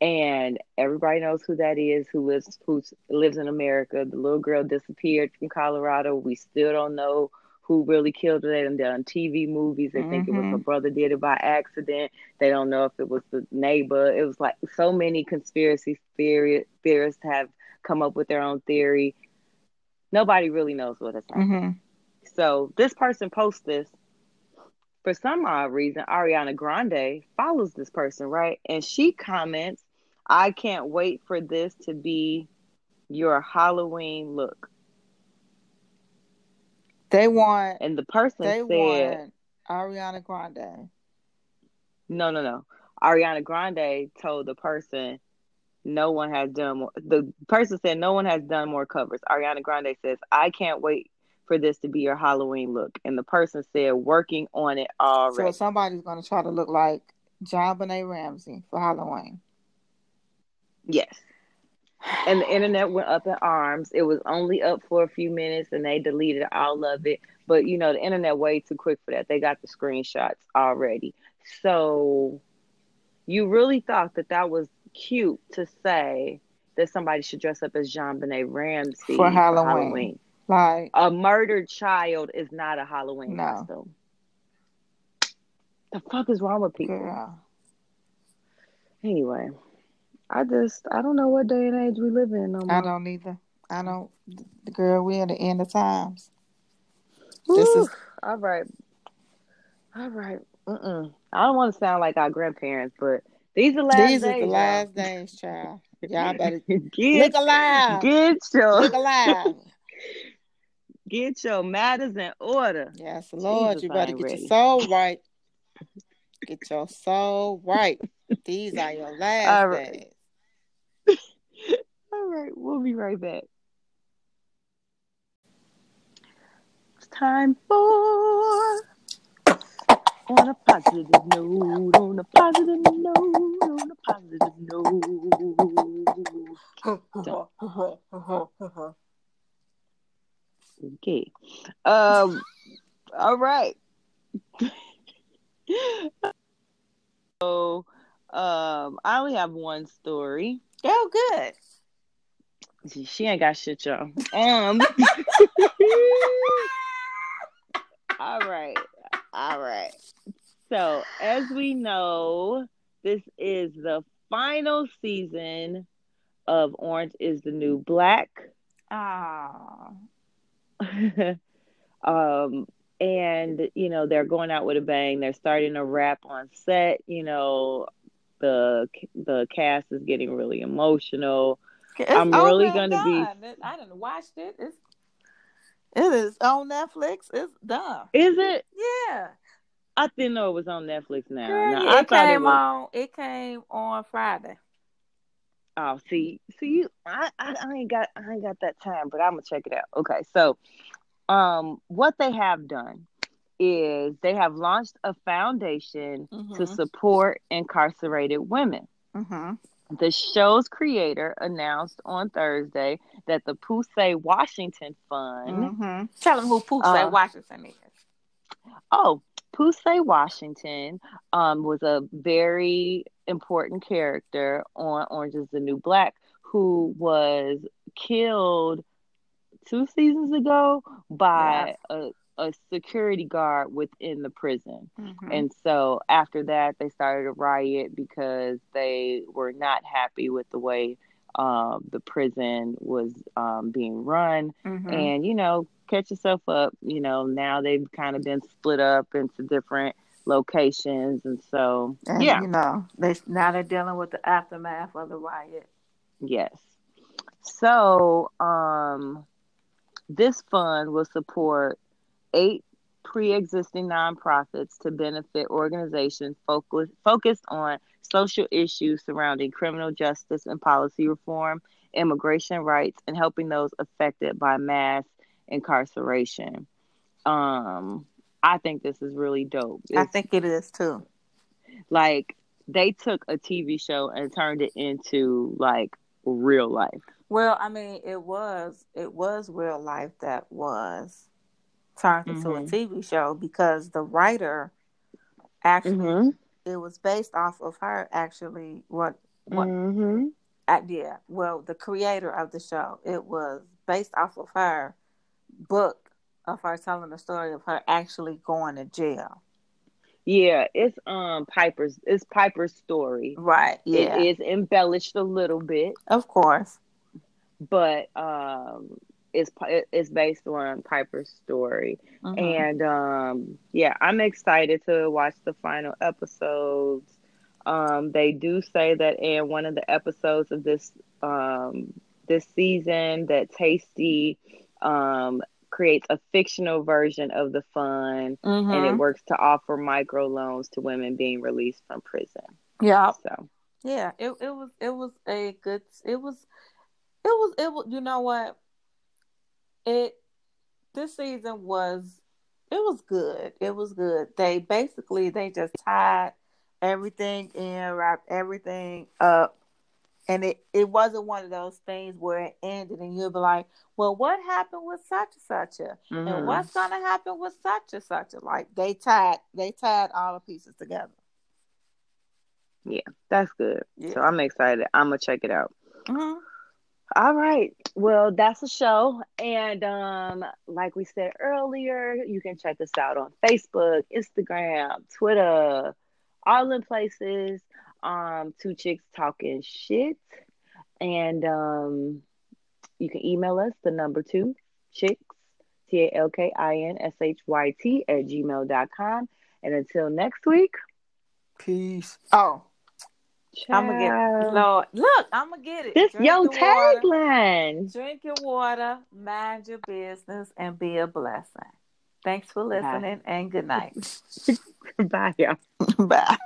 and everybody knows who that is. Who lives who lives in America? The little girl disappeared from Colorado. We still don't know who really killed her. They done done TV movies. They think it was her brother did it by accident. They don't know if it was the neighbor. It was like so many conspiracy theory theorists have come up with their own theory. Nobody really knows what happened. Mm-hmm. So this person posts this. For some odd reason, Ariana Grande follows this person, right? And she comments, I can't wait for this to be your Halloween look. They want. And the person They said, want Ariana Grande. No, no, no. Ariana Grande told the person, no one has done more. The person said, no one has done more covers. Ariana Grande says, I can't wait for this to be your Halloween look. And the person said, working on it already." So somebody's gonna try to look like JonBenét Ramsey for Halloween. yes. And the internet went up in arms. It was only up for a few minutes and they deleted all of it. But you know, the internet way too quick for that. They got the screenshots already. So you really thought that that was cute to say that somebody should dress up as JonBenét Ramsey For Halloween. Like A murdered child is not a Halloween No. costume. The fuck is wrong with people? girl. Anyway, I just I don't know what day and age we live in no more. I don't either. I don't the girl, we're at the end of times. This is- all right. All right. Mm-mm. I don't want to sound like our grandparents, but these are last These days. These are the last days, child. Y'all better get look alive. get your Look alive. get your matters in order. Yes, Lord, Jesus, you better get ready. your soul right. Get your soul right. These are your last right. days. Right, we'll be right back. It's time for on a positive note, on a positive note, on a positive note. Okay. Um all right. so um I only have one story. oh, good. She, she ain't got shit, y'all. Um All right. All right. So, as we know, this is the final season of Orange is the New Black. Ah, um and you know they're going out with a bang they're starting to rap on set you know the the cast is getting really emotional It's I'm really gonna be- done. It- I didn't watch it. It's it is on Netflix. It's done. is it Yeah. i didn't know it was on netflix now, Girl, Now, i it it came was on. It came on Friday. oh see see you I, I i ain't got i ain't got that time but i'm gonna check it out okay so um what they have done is they have launched a foundation to Mhm. support incarcerated women Mm-hmm. The show's creator announced on Thursday that the Poussey Washington Fund, Mm-hmm. Tell them who Pooh Uh, Washington is. oh, Poussey Washington um, was a very important character on Orange is the New Black who was killed two seasons ago by a, a security guard within the prison. Mhm. And so after that, they started a riot because they were not happy with the way um, the prison was um, being run. Mhm. And, you know, catch yourself up. You know, now they've kind of been split up into different locations. And so, And, yeah, you know, they now they're dealing with the aftermath of the riot. yes. So, um, this fund will support eight pre-existing nonprofits to benefit organizations focus, focused on social issues surrounding criminal justice and policy reform, immigration rights, and helping those affected by mass incarceration. Um, I think this is really dope. I think it is too. like they took a TV show and turned it into like real life. Well, I mean, it was it was real life that was turned into Mhm. a TV show because the writer actually Mm-hmm. it was based off of her actually what what Mm-hmm. yeah well the creator of the show it was based off of her book of her telling the story of her actually going to jail Yeah, it's um Piper's. It's Piper's story. right yeah It is embellished a little bit, of course but um, it's Pi- it's based on Piper's story. Mhm. And um, yeah, I'm excited to watch the final episodes. Um, they do say that in one of the episodes of this um, this season that Tasty um, creates a fictional version of the fund, and it works to offer microloans to women being released from prison. yeah So Yeah, it it was it was a good it was it was it was you know what it this season was it was good it was good they basically they just tied everything in wrapped everything up and it it wasn't one of those things where it ended and you'll be like well what happened with such and such a and mhm. what's gonna happen with such and such a like they tied they tied all the pieces together Yeah, that's good. yeah So I'm excited. I'm gonna check it out. Mhm. All right. Well, that's a show. And um, like we said earlier, you can check us out on Facebook, Instagram, Twitter, all in places. Um, two chicks talking shit. And um, you can email us the number two chicks, T A L K I N S H Y T at gmail.com. And until next week, peace oh I'm gonna get ciao. Lord. Look, I'm gonna get it. This Drink your your tagline. drink your water, mind your business, and be a blessing. Thanks for listening, and good night. Bye, y'all. Bye.